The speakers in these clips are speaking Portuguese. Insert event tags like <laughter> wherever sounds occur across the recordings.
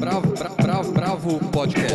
Bravo, bravo, bravo, bravo podcast.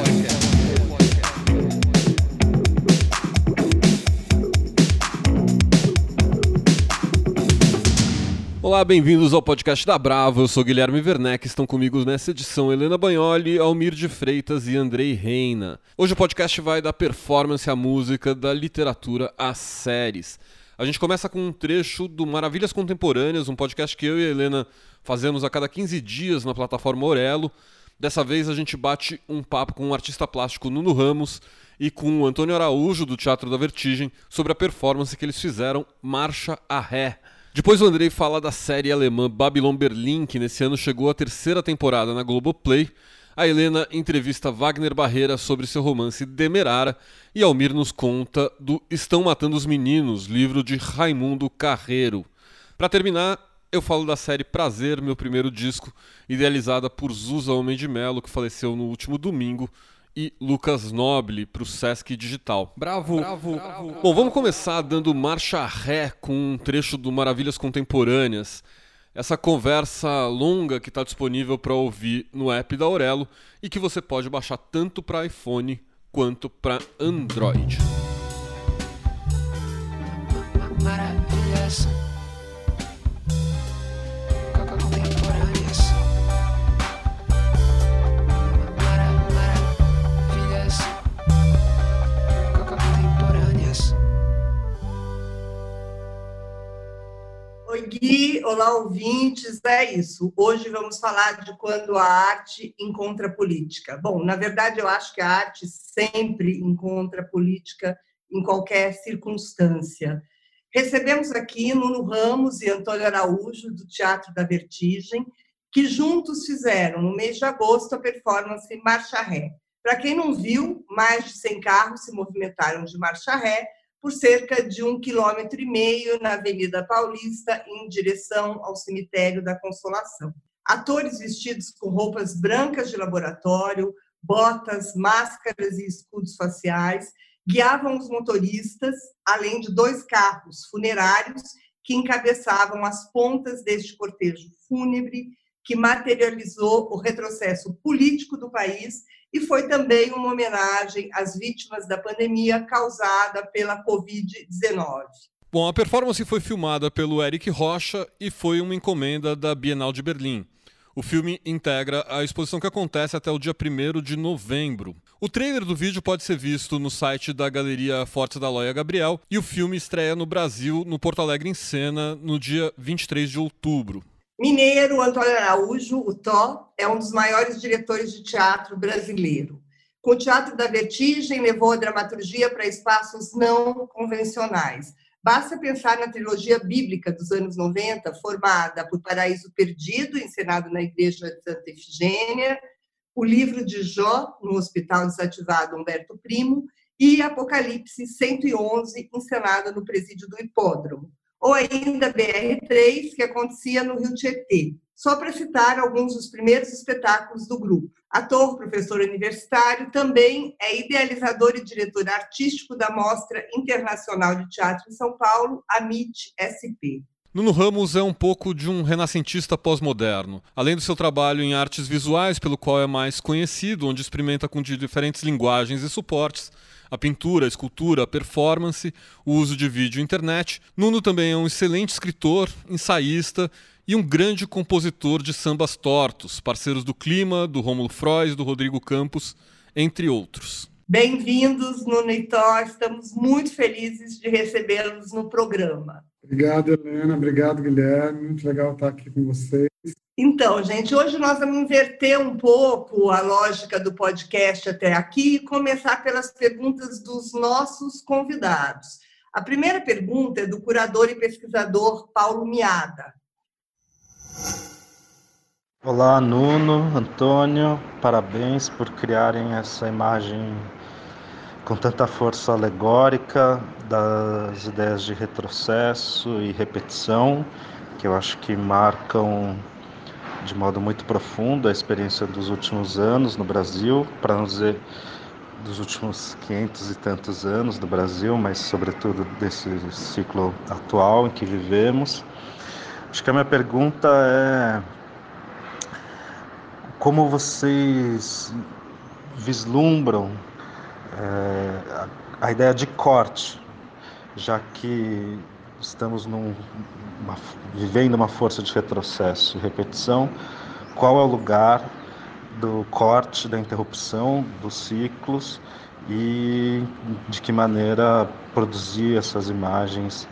Olá, bem-vindos ao podcast da Bravo. Eu sou Guilherme Werneck. Estão comigo nessa edição Helena Bagnoli, Almir de Freitas e Andrei Reina. Hoje o podcast vai da performance à música, da literatura às séries. A gente começa com um trecho do Maravilhas Contemporâneas, um podcast que eu e a Helena fazemos a cada 15 dias na plataforma Orelo. Dessa vez a gente bate um papo com o artista plástico Nuno Ramos e com o Antônio Araújo, do Teatro da Vertigem, sobre a performance que eles fizeram Marcha a Ré. Depois o Andrei fala da série alemã Babylon Berlin, que nesse ano chegou à terceira temporada na Globoplay. A Helena entrevista Wagner Barreira sobre seu romance Demerara e Almir nos conta do Estão Matando os Meninos, livro de Raimundo Carreiro. Para terminar, eu falo da série Prazer, meu primeiro disco, idealizada por Zusa Homem de Melo, que faleceu no último domingo, e Lucas Noble para o Sesc Digital. Bravo, bravo, bravo. Bom, vamos começar dando marcha ré com um trecho do Maravilhas Contemporâneas. Essa conversa longa que está disponível para ouvir no app da Aurelo e que você pode baixar tanto para iPhone quanto para Android. Maravilhas. Oi, Gui. Olá, ouvintes. É isso. Hoje vamos falar de quando a arte encontra política. Bom, na verdade, eu acho que a arte sempre encontra política em qualquer circunstância. Recebemos aqui Nuno Ramos e Antônio Araújo, do Teatro da Vertigem, que juntos fizeram, no mês de agosto, a performance Marcha Ré. Para quem não viu, mais de 100 carros se movimentaram de marcha ré por cerca de um quilômetro e meio na Avenida Paulista, em direção ao cemitério da Consolação. Atores vestidos com roupas brancas de laboratório, botas, máscaras e escudos faciais guiavam os motoristas, além de dois carros funerários que encabeçavam as pontas deste cortejo fúnebre que materializou o retrocesso político do país e foi também uma homenagem às vítimas da pandemia causada pela Covid-19. Bom, a performance foi filmada pelo Eric Rocha e foi uma encomenda da Bienal de Berlim. O filme integra a exposição que acontece até o dia 1 de novembro. O trailer do vídeo pode ser visto no site da Galeria Forte da Loia Gabriel e o filme estreia no Brasil, no Porto Alegre em Cena, no dia 23 de outubro. Mineiro, Antônio Araújo, o Tó, é um dos maiores diretores de teatro brasileiro. Com o Teatro da Vertigem, levou a dramaturgia para espaços não convencionais. Basta pensar na trilogia bíblica dos anos 90, formada por Paraíso Perdido, encenado na Igreja de Santa Efigênia, o livro de Jó, no Hospital Desativado Humberto Primo, e Apocalipse 111, encenada no Presídio do Hipódromo ou ainda BR3, que acontecia no Rio Tietê, só para citar alguns dos primeiros espetáculos do grupo. Ator, professor universitário, também é idealizador e diretor artístico da Mostra Internacional de Teatro em São Paulo, a MIT SP. Nuno Ramos é um pouco de um renascentista pós-moderno. Além do seu trabalho em artes visuais, pelo qual é mais conhecido, onde experimenta com diferentes linguagens e suportes, a pintura, a escultura, a performance, o uso de vídeo e internet. Nuno também é um excelente escritor, ensaísta e um grande compositor de sambas tortos, parceiros do Clima, do Rômulo Freud, do Rodrigo Campos, entre outros. Bem-vindos, Nuno e Thor. Estamos muito felizes de recebê-los no programa. Obrigado, Helena. Obrigado, Guilherme. Muito legal estar aqui com vocês. Então, gente, hoje nós vamos inverter um pouco a lógica do podcast até aqui e começar pelas perguntas dos nossos convidados. A primeira pergunta é do curador e pesquisador Paulo Miada. Olá, Nuno, Antônio, parabéns por criarem essa imagem com tanta força alegórica das ideias de retrocesso e repetição, que eu acho que marcam de modo muito profundo a experiência dos últimos anos no Brasil, para não dizer dos últimos 500 e tantos anos do Brasil, mas sobretudo desse ciclo atual em que vivemos. Acho que a minha pergunta é como vocês vislumbram é, a, a, ideia de corte, já que estamos num, uma, vivendo uma força de retrocesso e repetição, qual é o lugar do corte, da interrupção dos ciclos e de que maneira produzir essas imagens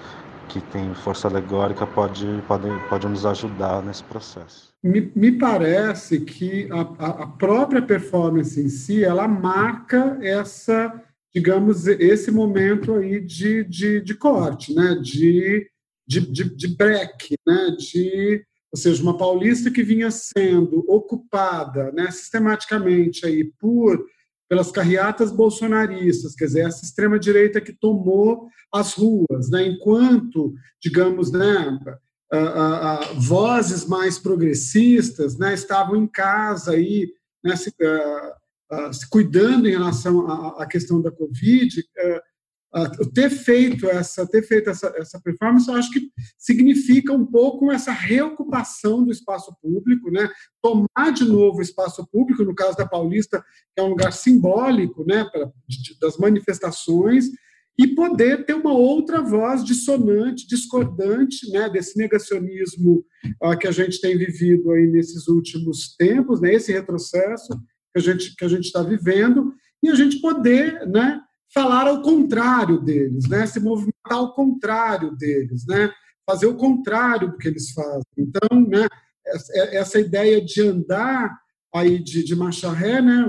que têm força alegórica pode, pode, pode nos ajudar nesse processo. Me, me parece que a, a própria performance em si, ela marca essa, digamos, esse momento aí de, de, de corte, né? de, de, de, de break, né? de ou seja, uma paulista que vinha sendo ocupada né, sistematicamente aí por pelas carreatas bolsonaristas, quer dizer, essa extrema direita que tomou as ruas, né, enquanto, digamos, né, a, a, a, vozes mais progressistas, né, estavam em casa aí, né, se, se cuidando em relação à, questão da Covid, ter feito essa ter feito essa, essa performance, eu acho que significa um pouco essa reocupação do espaço público, né? Tomar de novo o espaço público, no caso da Paulista, que é um lugar simbólico, né, das manifestações e poder ter uma outra voz dissonante, discordante, né, desse negacionismo uh, que a gente tem vivido aí nesses últimos tempos, né, esse retrocesso que a gente que a gente está vivendo e a gente poder, né, falar ao contrário deles, né? se movimentar ao contrário deles, né? fazer o contrário do que eles fazem. Então, né, essa ideia de andar aí de, de marcha ré, né,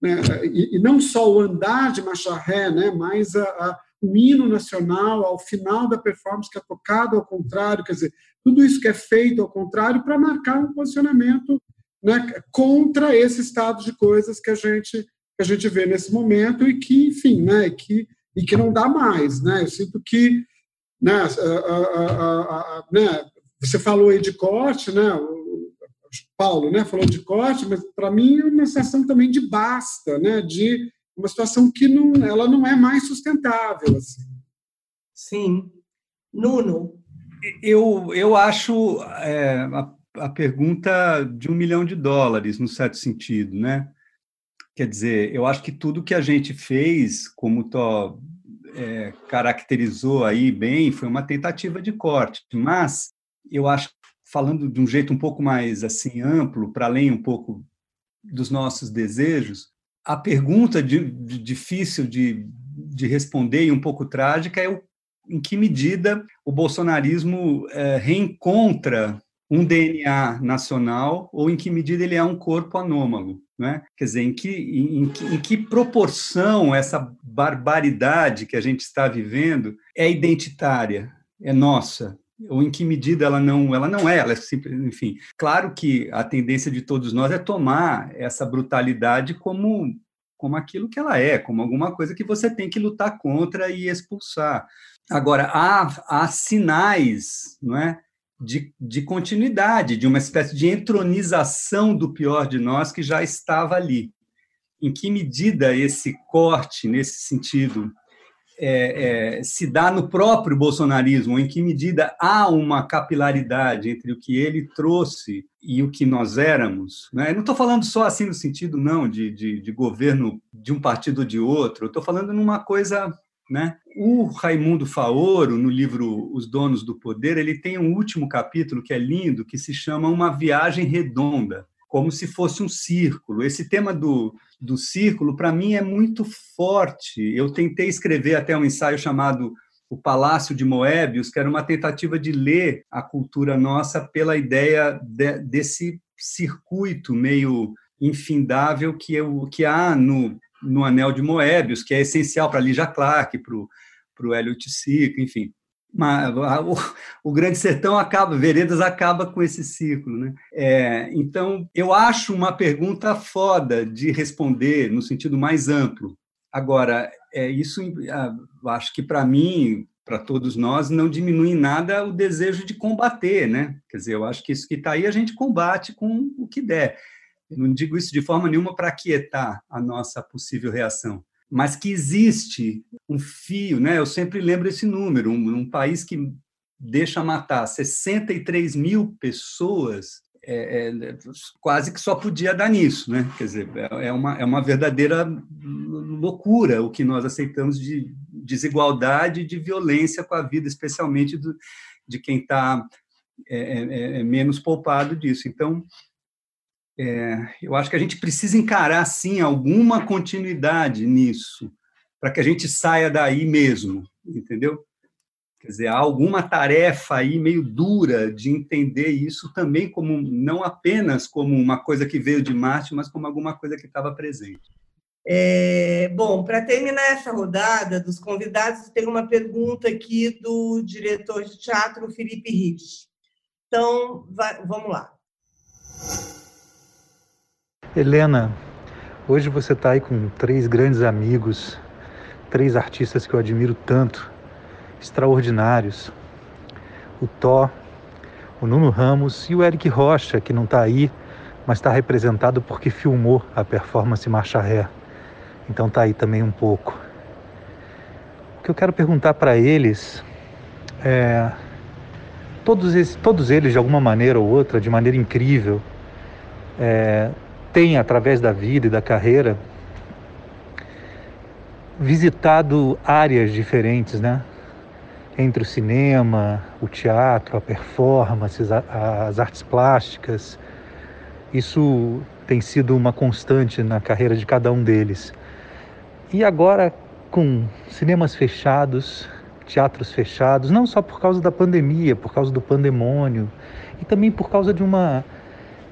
né, e, e, não só o andar de marcha ré, né, mas a, a, o hino nacional ao final da performance que é tocado ao contrário, quer dizer, tudo isso que é feito ao contrário para marcar um posicionamento né, contra esse estado de coisas que a gente que a gente vê nesse momento e que, enfim, né, que, e que não dá mais. Né? Eu sinto que, né, a, a, a, né, você falou aí de corte, né, o Paulo né, falou de corte, mas para mim é uma situação também de basta, né, de uma situação que não, ela não é mais sustentável. Assim. Sim. Nuno? Eu, eu acho é, a, pergunta de um milhão de dólares, no certo sentido, né? Quer dizer, eu acho que tudo que a gente fez, como o Tó é, caracterizou aí bem, foi uma tentativa de corte. Mas eu acho, falando de um jeito um pouco mais assim amplo, para além um pouco dos nossos desejos, a pergunta de, de, difícil de, de responder e um pouco trágica é o, em que medida o bolsonarismo é, reencontra um DNA nacional ou em que medida ele é um corpo anômalo. Né? Quer dizer, em que, em, em que proporção essa barbaridade que a gente está vivendo é identitária, é nossa, ou em que medida ela não ela não é, ela é simples, enfim. Claro que a tendência de todos nós é tomar essa brutalidade como como aquilo que ela é, como alguma coisa que você tem que lutar contra e expulsar. Agora há, há sinais, não é, de, de continuidade, de uma espécie de entronização do pior de nós que já estava ali. Em que medida esse corte, nesse sentido, é, é, se dá no próprio bolsonarismo, em que medida há uma capilaridade entre o que ele trouxe e o que nós éramos. Né? não estou falando só assim no sentido não de, de, de governo de um partido ou de outro, estou falando numa coisa né? O Raimundo Faoro, no livro Os Donos do Poder, ele tem um último capítulo que é lindo, que se chama Uma Viagem Redonda, como se fosse um círculo. Esse tema do, do círculo, para mim, é muito forte. Eu tentei escrever até um ensaio chamado O Palácio de Moebius, que era uma tentativa de ler a cultura nossa pela ideia de, desse circuito meio infindável que, eu, que há no no Anel de Moebius, que é essencial para Lígia Clark, para o Elliot Sica, enfim. Mas, o, o, Grande Sertão acaba, Veredas acaba com esse ciclo. Né? É, então, eu acho uma pergunta foda de responder no sentido mais amplo. Agora, é, isso acho que para mim, para todos nós, não diminui em nada o desejo de combater. Né? Quer dizer, eu acho que isso que está aí a gente combate com o que der. Não digo isso de forma nenhuma para aquietar a nossa possível reação, mas que existe um fio, né? Eu sempre lembro esse número, um, um país que deixa matar 63 mil pessoas é, é, quase que só podia dar nisso, né? Quer dizer, é, é uma, é uma verdadeira loucura o que nós aceitamos de desigualdade de violência com a vida, especialmente do, de quem está é, é, é, menos poupado disso. Então, eu acho que a gente precisa encarar, sim, alguma continuidade nisso, para que a gente saia daí mesmo, entendeu? Quer dizer, há alguma tarefa aí meio dura de entender isso também como não apenas como uma coisa que veio de Marte, mas como alguma coisa que estava presente. É, bom, para terminar essa rodada dos convidados, tem uma pergunta aqui do diretor de teatro, Felipe Rich. Então, vai, vamos lá. Helena, hoje você está aí com três grandes amigos, três artistas que eu admiro tanto extraordinários. O Thó, o Nuno Ramos e o Eric Rocha, que não está aí, mas está representado porque filmou a performance Marcha Ré. Então está aí também um pouco. O que eu quero perguntar para eles é. Todos, esses, todos eles, de alguma maneira ou outra, de maneira incrível, é, têm, através da vida e da carreira, visitado áreas diferentes, né? entre o cinema, o teatro, a performance, as artes plásticas. Isso tem sido uma constante na carreira de cada um deles. E agora, com cinemas fechados, teatros fechados, não só por causa da pandemia, por causa do pandemônio, e também por causa de uma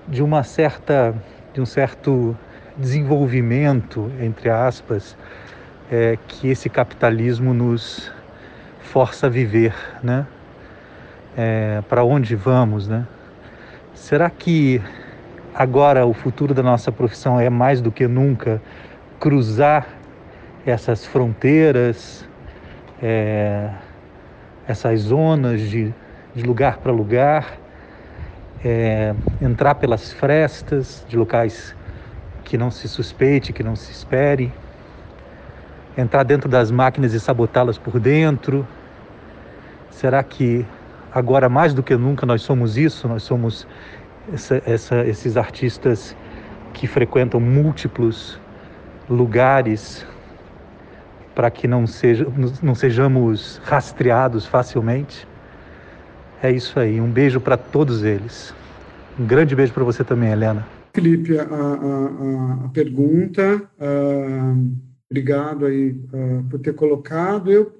de uma certa de um certo desenvolvimento entre aspas é, que esse capitalismo nos força a viver, né? É, para onde vamos, né? Será que agora o futuro da nossa profissão é mais do que nunca cruzar essas fronteiras, é, essas zonas de, de lugar para lugar, é, entrar pelas frestas de locais que não se suspeite, que não se espere, entrar dentro das máquinas e sabotá-las por dentro, Será que agora mais do que nunca nós somos isso? Nós somos essa, essa, esses artistas que frequentam múltiplos lugares para que não, seja, não sejamos rastreados facilmente? É isso aí. Um beijo para todos eles. Um grande beijo para você também, Helena. Felipe, a, a, a pergunta, uh, obrigado aí uh, por ter colocado. Eu,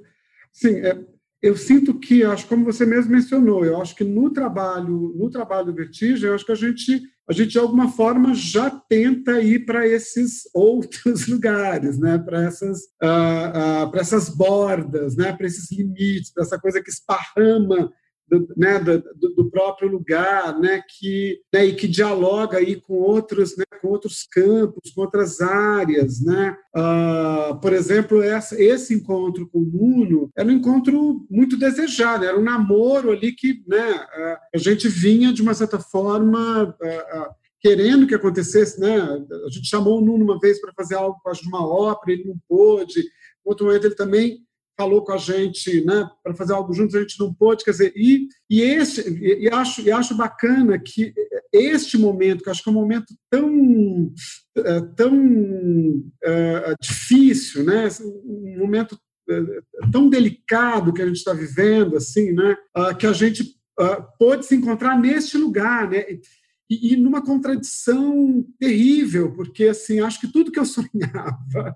sim, é, eu sinto que, acho como você mesmo mencionou, eu acho que no trabalho, no trabalho Vertigem, eu acho que a gente, a gente de alguma forma já tenta ir para esses <laughs> outros lugares, né? Para essas, uh, uh, para essas bordas, né? Para esses limites, para essa coisa que esparrama do, né, do, do, próprio lugar, né, que, né, e que dialoga aí com outros, né, com outros campos, com outras áreas, né. Uh, por exemplo, essa, esse encontro com o Nuno era um encontro muito desejado, era um namoro ali que, né, uh, a gente vinha de uma certa forma uh, querendo que acontecesse, né. A gente chamou o Nuno uma vez para fazer algo de uma ópera, ele não pôde. Outro momento ele também falou com a gente né, para fazer algo juntos, a gente não pôde, quer dizer, e, e, esse, e, acho, e acho bacana que este momento, que acho que é um momento tão, é, tão uh, difícil, né, um momento tão delicado que a gente está vivendo, assim, né, uh, que a gente pôde se encontrar neste lugar, né, e, e, numa contradição terrível, porque assim acho que tudo que eu <laughs> sonhava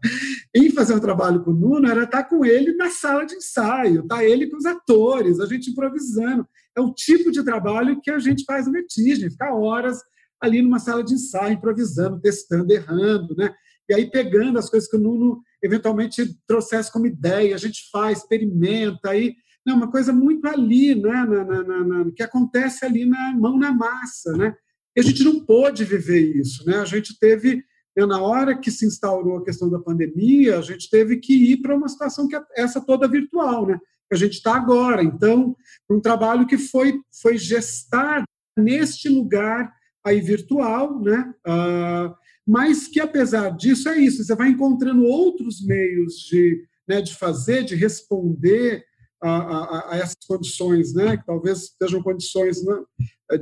em fazer um trabalho com o Nuno era estar com ele na sala de ensaio, tá ele com os atores, a gente improvisando. É o tipo de trabalho que a gente faz no Vertigem, ficar horas ali numa sala de ensaio, improvisando, testando, errando, né? E aí pegando as coisas que o Nuno eventualmente trouxesse como ideia, a gente faz, experimenta, aí é uma coisa muito ali, né, na, na, na, que acontece ali na mão na massa, né? E a gente não pôde viver isso, né? A gente teve, né, na hora que se instaurou a questão da pandemia, a gente teve que ir para uma situação que é essa toda virtual, né? Que a gente está agora. Então, um trabalho que foi foi gestado neste lugar aí virtual, né? Uh, mas que apesar disso é isso, você vai encontrando outros meios de, né, de fazer, de responder a, a, a essas condições, né? que talvez sejam condições né,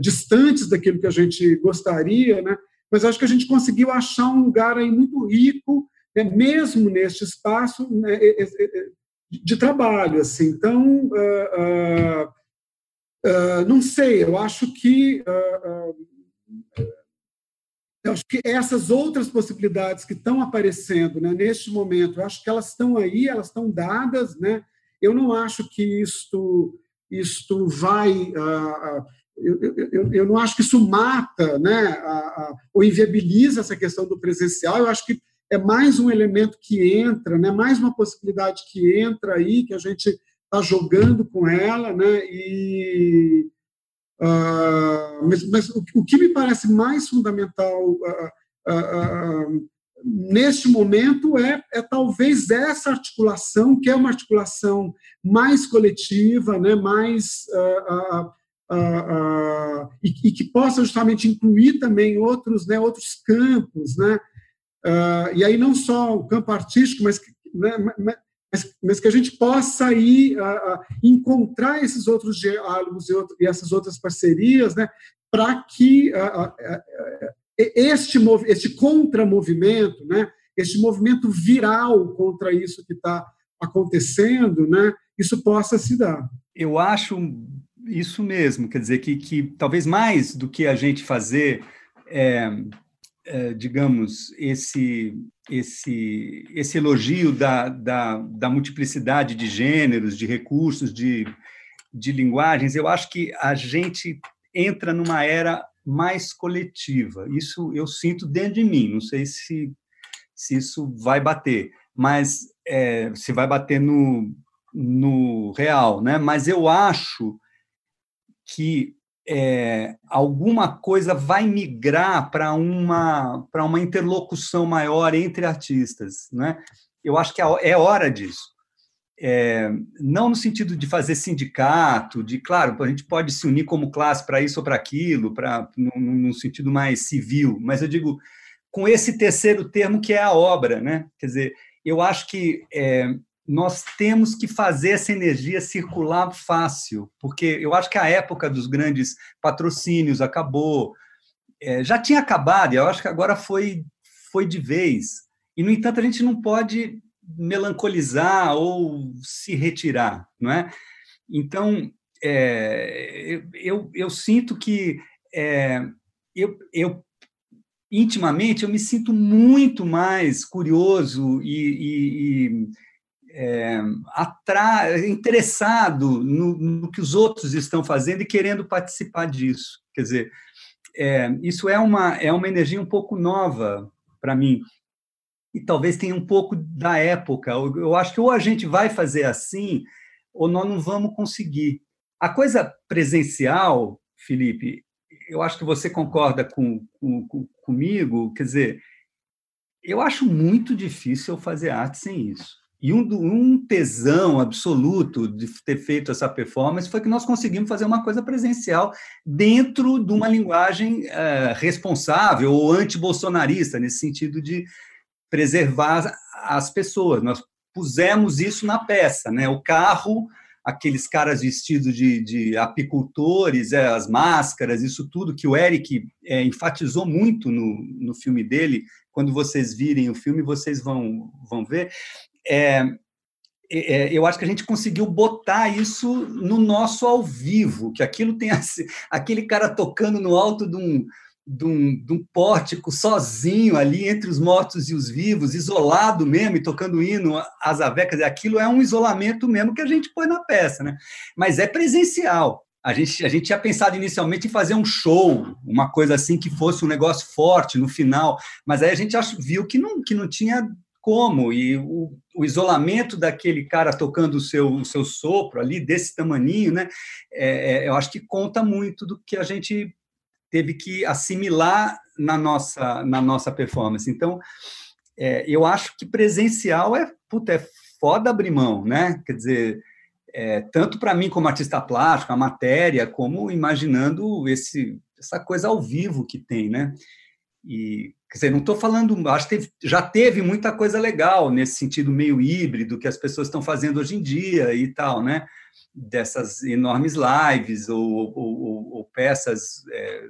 distantes daquilo que a gente gostaria, né? mas acho que a gente conseguiu achar um lugar aí muito rico, né? mesmo neste espaço né? de trabalho. Assim. Então, uh, uh, uh, não sei, eu acho que eu acho que essas outras possibilidades que estão aparecendo né, neste momento, eu acho que elas estão aí, elas estão dadas. Né? Eu não acho que isto, isto vai. Uh, eu, eu, eu, não acho que isso mata né, a, a, ou inviabiliza essa questão do presencial. Eu acho que é mais um elemento que entra, né, mais uma possibilidade que entra aí, que a gente está jogando com ela, né, e Uh, mas, mas o, o, que me parece mais fundamental uh, uh, neste momento é, é, talvez essa articulação, que é uma articulação mais coletiva, né, mais e, e, que possa justamente incluir também outros, né, outros campos, né, e aí não só o campo artístico, mas, né, mas, mas que a gente possa aí uh, encontrar esses outros diálogos e, outro, e, essas outras parcerias, né, para que uh, este, este contramovimento, né, este movimento viral contra isso que está acontecendo, né, isso possa se dar. Eu acho isso mesmo, quer dizer, que, que talvez mais do que a gente fazer, é, é, digamos, esse esse, esse elogio da, da, da, multiplicidade de gêneros, de recursos, de, de linguagens, eu acho que a gente entra numa era mais coletiva. Isso eu sinto dentro de mim. Não sei se, se isso vai bater, mas é, se vai bater no, no real, né? Mas eu acho que é, alguma coisa vai migrar para uma, para uma interlocução maior entre artistas. Né? Eu acho que é, é hora disso. É, não no sentido de fazer sindicato, de, claro, a gente pode se unir como classe para isso ou para aquilo, para no sentido mais civil, mas eu digo com esse terceiro termo que é a obra, né? Quer dizer, eu acho que é, nós temos que fazer essa energia circular fácil, porque eu acho que a época dos grandes patrocínios acabou, é, já tinha acabado, e eu acho que agora foi, foi de vez. E, no entanto, a gente não pode melancolizar ou se retirar, não é? Então, é, eu, eu sinto que é, eu, eu intimamente eu me sinto muito mais curioso e, e, e é, interessado no, no, que os outros estão fazendo e querendo participar disso. Quer dizer, é, isso é uma, é uma energia um pouco nova para mim. E talvez tenha um pouco da época. Eu, acho que ou a gente vai fazer assim, ou nós não vamos conseguir. A coisa presencial, Felipe, eu acho que você concorda com, com, com, comigo, quer dizer, eu acho muito difícil fazer arte sem isso. E um, um, tesão absoluto de ter feito essa performance foi que nós conseguimos fazer uma coisa presencial dentro de uma linguagem é, responsável ou anti-bolsonarista, nesse sentido de preservar as pessoas. Nós pusemos isso na peça, né? O carro, aqueles caras vestidos de, de apicultores, é, as máscaras, isso tudo que o Eric é, enfatizou muito no, no filme dele. Quando vocês virem o filme, vocês vão, vão ver é, é, eu acho que a gente conseguiu botar isso no nosso ao vivo, que aquilo tem <laughs> aquele cara tocando no alto de um, de um, de um pórtico sozinho ali entre os mortos e os vivos, isolado mesmo, e tocando hino às avecas, aquilo é um isolamento mesmo que a gente põe na peça, né? Mas é presencial. A gente, a gente tinha pensado inicialmente em fazer um show, uma coisa assim que fosse um negócio forte no final, mas aí a gente viu que não, que não tinha como, e o, o, isolamento daquele cara tocando o seu, o seu sopro ali, desse tamaninho, né, é, é, eu acho que conta muito do que a gente teve que assimilar na nossa, na nossa performance. Então, é, eu acho que presencial é, puta, é foda abrir mão, né? Quer dizer, é, tanto para mim como artista plástico, a matéria, como imaginando esse, essa coisa ao vivo que tem, né? E, quer dizer, não estou falando, acho que teve, já teve muita coisa legal nesse sentido meio híbrido que as pessoas estão fazendo hoje em dia e tal, né? Dessas enormes lives ou, ou, ou peças é,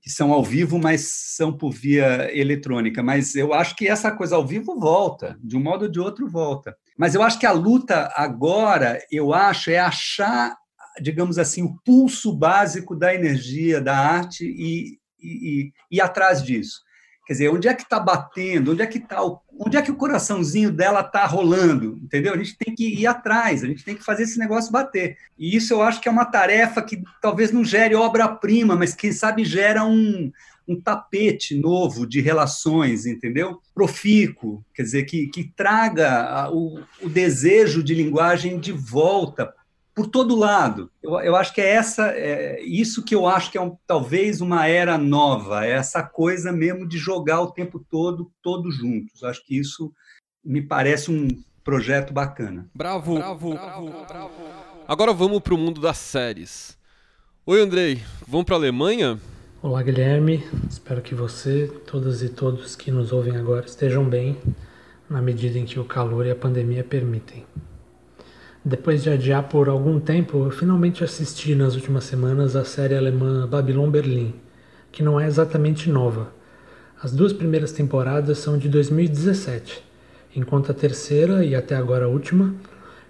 que são ao vivo, mas são por via eletrônica. Mas eu acho que essa coisa ao vivo volta, de um modo ou de outro volta. Mas eu acho que a luta agora, eu acho, é achar, digamos assim, o pulso básico da energia da arte e, e, e atrás disso. Quer dizer, onde é que está batendo? Onde é que tá onde é que o coraçãozinho dela está rolando? Entendeu? A gente tem que ir atrás, a gente tem que fazer esse negócio bater. E isso eu acho que é uma tarefa que talvez não gere obra-prima, mas quem sabe gera um, um tapete novo de relações, entendeu? Profícuo, quer dizer, que, que traga o, o desejo de linguagem de volta por todo lado. Eu, eu acho que é essa, é isso que eu acho que é um, talvez uma era nova, é essa coisa mesmo de jogar o tempo todo, todos juntos. Acho que isso me parece um projeto bacana. Bravo, bravo, bravo. bravo. Agora vamos para o mundo das séries. Oi, Andrei, vamos para a Alemanha? Olá, Guilherme. Espero que você, todas e todos que nos ouvem agora, estejam bem, na medida em que o calor e a pandemia permitem. Depois de adiar por algum tempo, eu finalmente assisti nas últimas semanas a série alemã Babylon Berlim, que não é exatamente nova. As duas primeiras temporadas são de 2017, enquanto a terceira e até agora a última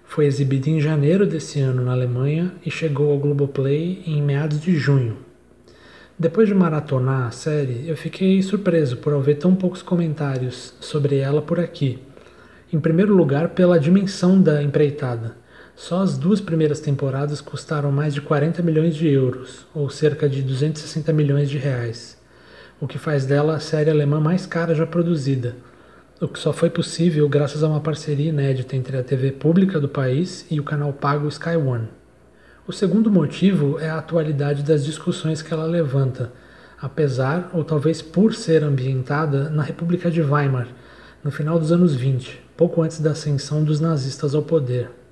foi exibida em janeiro desse ano na Alemanha e chegou ao Globoplay em meados de junho. Depois de maratonar a série, eu fiquei surpreso por haver tão poucos comentários sobre ela por aqui. Em primeiro lugar, pela dimensão da empreitada. Só as duas primeiras temporadas custaram mais de 40 milhões de euros, ou cerca de 260 milhões de reais, o que faz dela a série alemã mais cara já produzida, o que só foi possível graças a uma parceria inédita entre a TV pública do país e o canal pago Sky One. O segundo motivo é a atualidade das discussões que ela levanta, apesar ou talvez por ser ambientada na República de Weimar, no final dos anos 20, pouco antes da ascensão dos nazistas ao poder.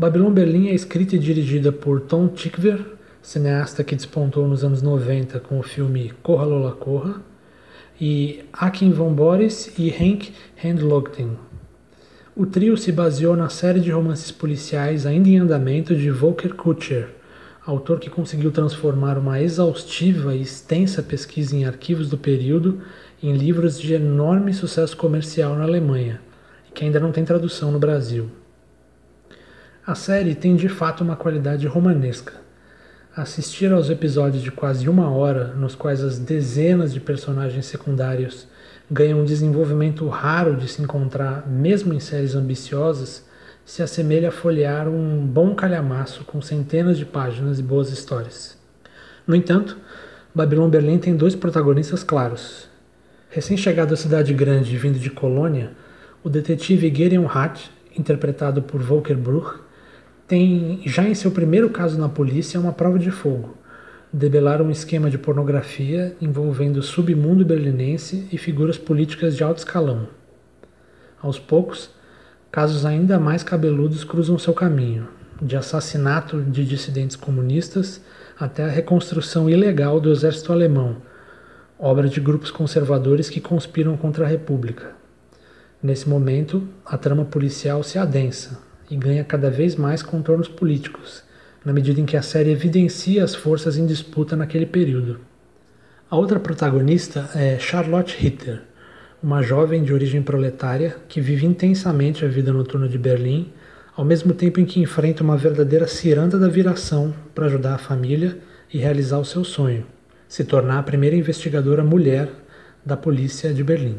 Babylon Berlim é escrita e dirigida por Tom Tykwer, cineasta que despontou nos anos 90 com o filme Corra Lola Corra, e Akin von Boris e Henk Handlogten. O trio se baseou na série de romances policiais ainda em andamento de Volker Kutscher, autor que conseguiu transformar uma exaustiva e extensa pesquisa em arquivos do período em livros de enorme sucesso comercial na Alemanha, que ainda não tem tradução no Brasil. A série tem de fato uma qualidade romanesca. Assistir aos episódios de quase uma hora, nos quais as dezenas de personagens secundários ganham um desenvolvimento raro de se encontrar, mesmo em séries ambiciosas, se assemelha a folhear um bom calhamaço com centenas de páginas e boas histórias. No entanto, Babylon Berlim tem dois protagonistas claros. Recém-chegado à cidade grande vindo de Colônia, o detetive Gedeon Hatt, interpretado por Volker Bruch, tem já em seu primeiro caso na polícia uma prova de fogo. Debelar um esquema de pornografia envolvendo o submundo berlinense e figuras políticas de alto escalão. Aos poucos, casos ainda mais cabeludos cruzam seu caminho, de assassinato de dissidentes comunistas até a reconstrução ilegal do exército alemão, obra de grupos conservadores que conspiram contra a República. Nesse momento, a trama policial se adensa, e ganha cada vez mais contornos políticos, na medida em que a série evidencia as forças em disputa naquele período. A outra protagonista é Charlotte Ritter, uma jovem de origem proletária que vive intensamente a vida noturna de Berlim, ao mesmo tempo em que enfrenta uma verdadeira ciranda da viração para ajudar a família e realizar o seu sonho, se tornar a primeira investigadora mulher da polícia de Berlim.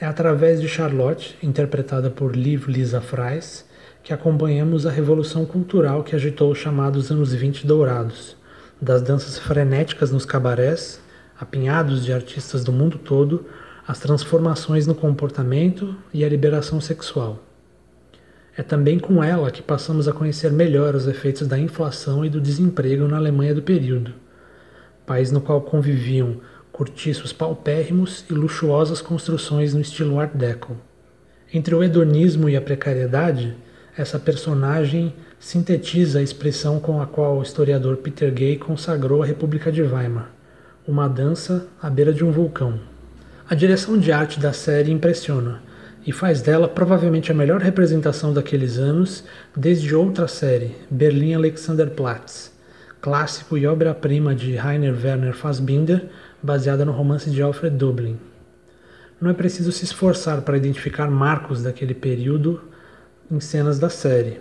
É através de Charlotte, interpretada por Liv Lisa Fries, que acompanhamos a revolução cultural que agitou os chamados anos 20 dourados, das danças frenéticas nos cabarés, apinhados de artistas do mundo todo, as transformações no comportamento e a liberação sexual. É também com ela que passamos a conhecer melhor os efeitos da inflação e do desemprego na Alemanha do período, país no qual conviviam cortiços paupérrimos e luxuosas construções no estilo Art Deco. Entre o hedonismo e a precariedade, essa personagem sintetiza a expressão com a qual o historiador Peter Gay consagrou a República de Weimar, uma dança à beira de um vulcão. A direção de arte da série impressiona e faz dela provavelmente a melhor representação daqueles anos desde outra série, Berlim Alexanderplatz, clássico e obra-prima de Rainer Werner Fassbinder, baseada no romance de Alfred Dublin. Não é preciso se esforçar para identificar marcos daquele período em cenas da série.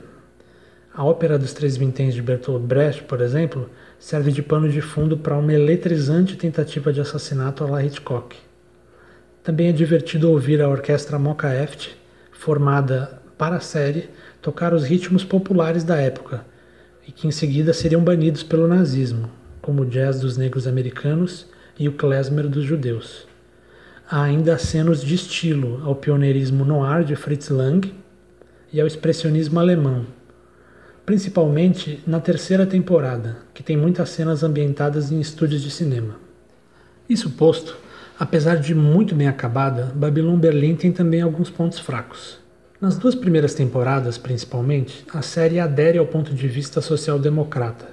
A Ópera dos Três Vinténs de Bertolt Brecht, por exemplo, serve de pano de fundo para uma eletrizante tentativa de assassinato a la Hitchcock. Também é divertido ouvir a orquestra Mocha Eft, formada para a série, tocar os ritmos populares da época e que em seguida seriam banidos pelo nazismo, como o jazz dos negros americanos e o klezmer dos judeus. Há ainda acenos de estilo ao pioneirismo noir de Fritz Lang e ao expressionismo alemão, principalmente na terceira temporada, que tem muitas cenas ambientadas em estúdios de cinema. Isso posto, apesar de muito bem acabada, Babylon Berlim tem também alguns pontos fracos. Nas duas primeiras temporadas, principalmente, a série adere ao ponto de vista social-democrata,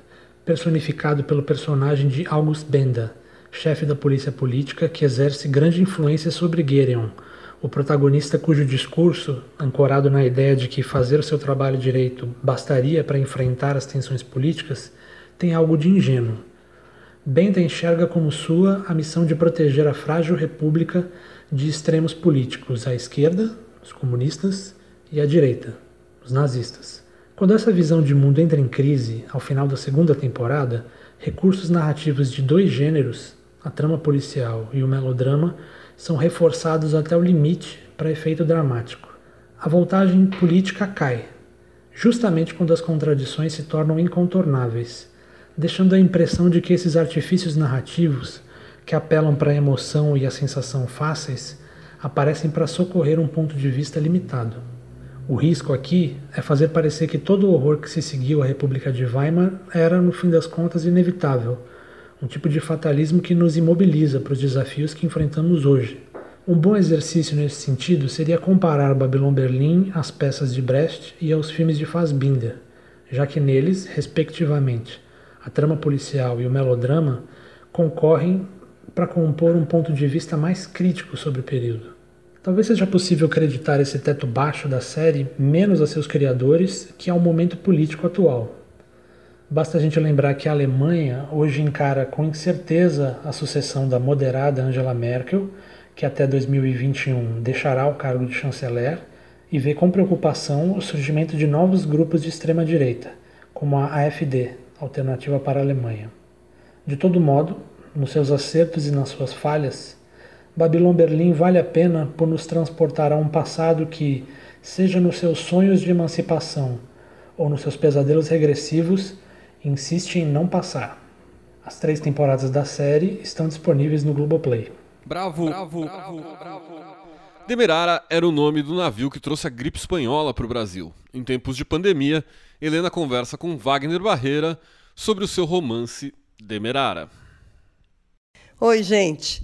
personificado pelo personagem de August Benda, chefe da polícia política que exerce grande influência sobre Gereon, o protagonista cujo discurso, ancorado na ideia de que fazer o seu trabalho direito bastaria para enfrentar as tensões políticas, tem algo de ingênuo. Benda enxerga como sua a missão de proteger a frágil república de extremos políticos à esquerda, os comunistas, e à direita, os nazistas. Quando essa visão de mundo entra em crise, ao final da segunda temporada, recursos narrativos de dois gêneros, a trama policial e o melodrama, são reforçados até o limite para efeito dramático. A voltagem política cai, justamente quando as contradições se tornam incontornáveis, deixando a impressão de que esses artifícios narrativos, que apelam para a emoção e a sensação fáceis, aparecem para socorrer um ponto de vista limitado. O risco aqui é fazer parecer que todo o horror que se seguiu à República de Weimar era, no fim das contas, inevitável um tipo de fatalismo que nos imobiliza para os desafios que enfrentamos hoje. Um bom exercício nesse sentido seria comparar Babylon Berlim às peças de Brecht e aos filmes de Fassbinder, já que neles, respectivamente, a trama policial e o melodrama concorrem para compor um ponto de vista mais crítico sobre o período. Talvez seja possível acreditar esse teto baixo da série menos a seus criadores que ao momento político atual, Basta a gente lembrar que a Alemanha hoje encara com incerteza a sucessão da moderada Angela Merkel, que até 2021 deixará o cargo de chanceler, e vê com preocupação o surgimento de novos grupos de extrema-direita, como a AfD, Alternativa para a Alemanha. De todo modo, nos seus acertos e nas suas falhas, Babylon Berlim vale a pena por nos transportar a um passado que, seja nos seus sonhos de emancipação ou nos seus pesadelos regressivos, insiste em não passar. As três temporadas da série estão disponíveis no Globoplay. Bravo, bravo, bravo, bravo. Demerara era o nome do navio que trouxe a gripe espanhola para o Brasil. Em tempos de pandemia, Helena conversa com Wagner Barreira sobre o seu romance Demerara. Oi, gente.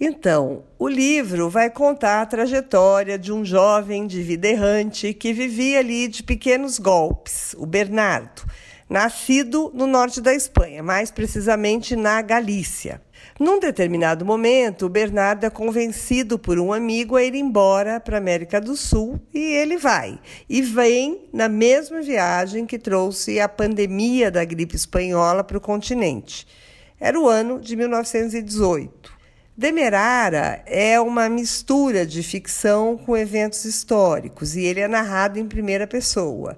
Então, o livro vai contar a trajetória de um jovem de vida errante que vivia ali de pequenos golpes, o Bernardo nascido no norte da Espanha, mais precisamente na Galícia. Num determinado momento, o Bernardo é convencido por um amigo a ir embora para a América do Sul e ele vai. E vem na mesma viagem que trouxe a pandemia da gripe espanhola para o continente. Era o ano de 1918. Demerara é uma mistura de ficção com eventos históricos e ele é narrado em primeira pessoa.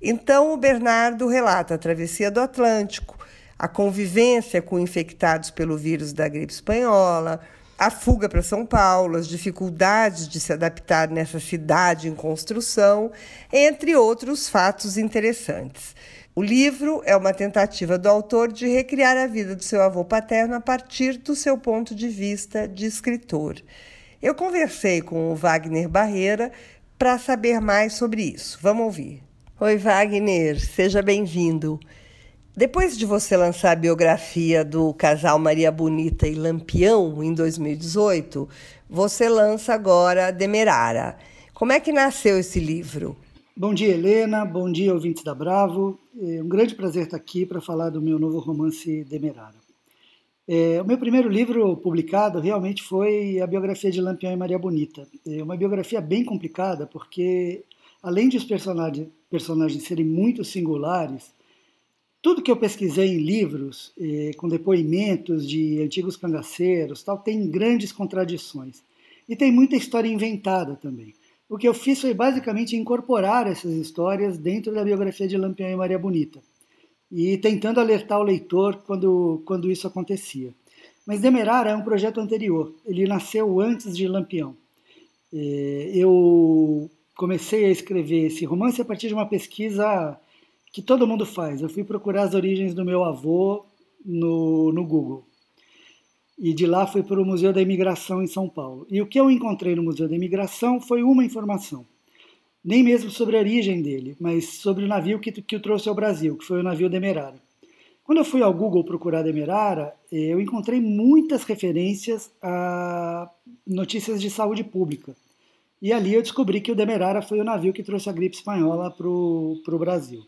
Então, o Bernardo relata a travessia do Atlântico, a convivência com infectados pelo vírus da gripe espanhola, a fuga para São Paulo, as dificuldades de se adaptar nessa cidade em construção, entre outros fatos interessantes. O livro é uma tentativa do autor de recriar a vida do seu avô paterno a partir do seu ponto de vista de escritor. Eu conversei com o Wagner Barreira para saber mais sobre isso. Vamos ouvir. Oi, Wagner, seja bem-vindo. Depois de você lançar a biografia do casal Maria Bonita e Lampião em 2018, você lança agora Demerara. Como é que nasceu esse livro? Bom dia, Helena. Bom dia, ouvintes da Bravo. É um grande prazer estar aqui para falar do meu novo romance Demerara. É, o meu primeiro livro publicado realmente foi a biografia de Lampião e Maria Bonita. É uma biografia bem complicada, porque além de os personagens, personagens serem muito singulares, tudo que eu pesquisei em livros, eh, com depoimentos de antigos cangaceiros, tal, tem grandes contradições. E tem muita história inventada também. O que eu fiz foi basicamente incorporar essas histórias dentro da biografia de Lampião e Maria Bonita e tentando alertar o leitor quando, quando isso acontecia. Mas Demerara é um projeto anterior, ele nasceu antes de Lampião. É, eu comecei a escrever esse romance a partir de uma pesquisa que todo mundo faz. Eu fui procurar as origens do meu avô no, no Google. E de lá fui para o Museu da Imigração em São Paulo. E o que eu encontrei no Museu da Imigração foi uma informação nem mesmo sobre a origem dele, mas sobre o navio que, que o trouxe ao Brasil, que foi o navio Demerara. Quando eu fui ao Google procurar Demerara, eu encontrei muitas referências a notícias de saúde pública. E ali eu descobri que o Demerara foi o navio que trouxe a gripe espanhola para o Brasil.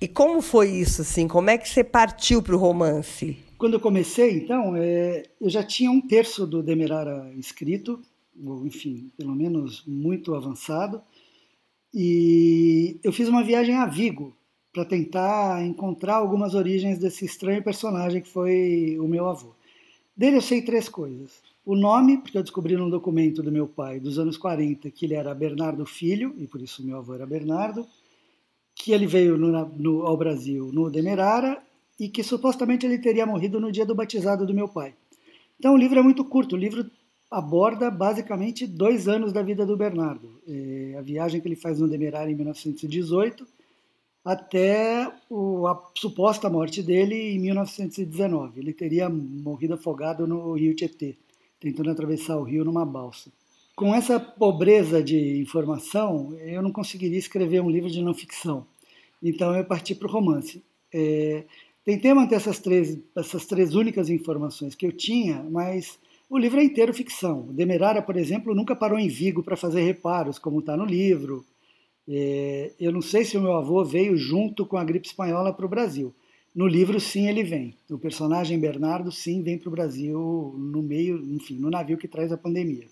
E como foi isso, assim? Como é que você partiu para o romance? Quando eu comecei, então, é, eu já tinha um terço do Demerara escrito, ou enfim, pelo menos muito avançado. E eu fiz uma viagem a Vigo para tentar encontrar algumas origens desse estranho personagem que foi o meu avô. Dele eu sei três coisas. O nome, porque eu descobri num documento do meu pai dos anos 40 que ele era Bernardo Filho, e por isso meu avô era Bernardo, que ele veio no, no, ao Brasil no Demerara e que supostamente ele teria morrido no dia do batizado do meu pai. Então o livro é muito curto, o livro aborda basicamente dois anos da vida do Bernardo. É, a viagem que ele faz no Demerara em 1918 até o, a suposta morte dele em 1919. Ele teria morrido afogado no rio Tietê, tentando atravessar o rio numa balsa. Com essa pobreza de informação, eu não conseguiria escrever um livro de não ficção. Então eu parti para o romance. É, tentei manter essas três, essas três únicas informações que eu tinha, mas o livro é inteiro ficção. Demerara, por exemplo, nunca parou em Vigo para fazer reparos, como está no livro. É, eu não sei se o meu avô veio junto com a gripe espanhola para o Brasil. No livro, sim, ele vem. O personagem Bernardo, sim, vem para o Brasil no meio, enfim, no navio que traz a pandemia.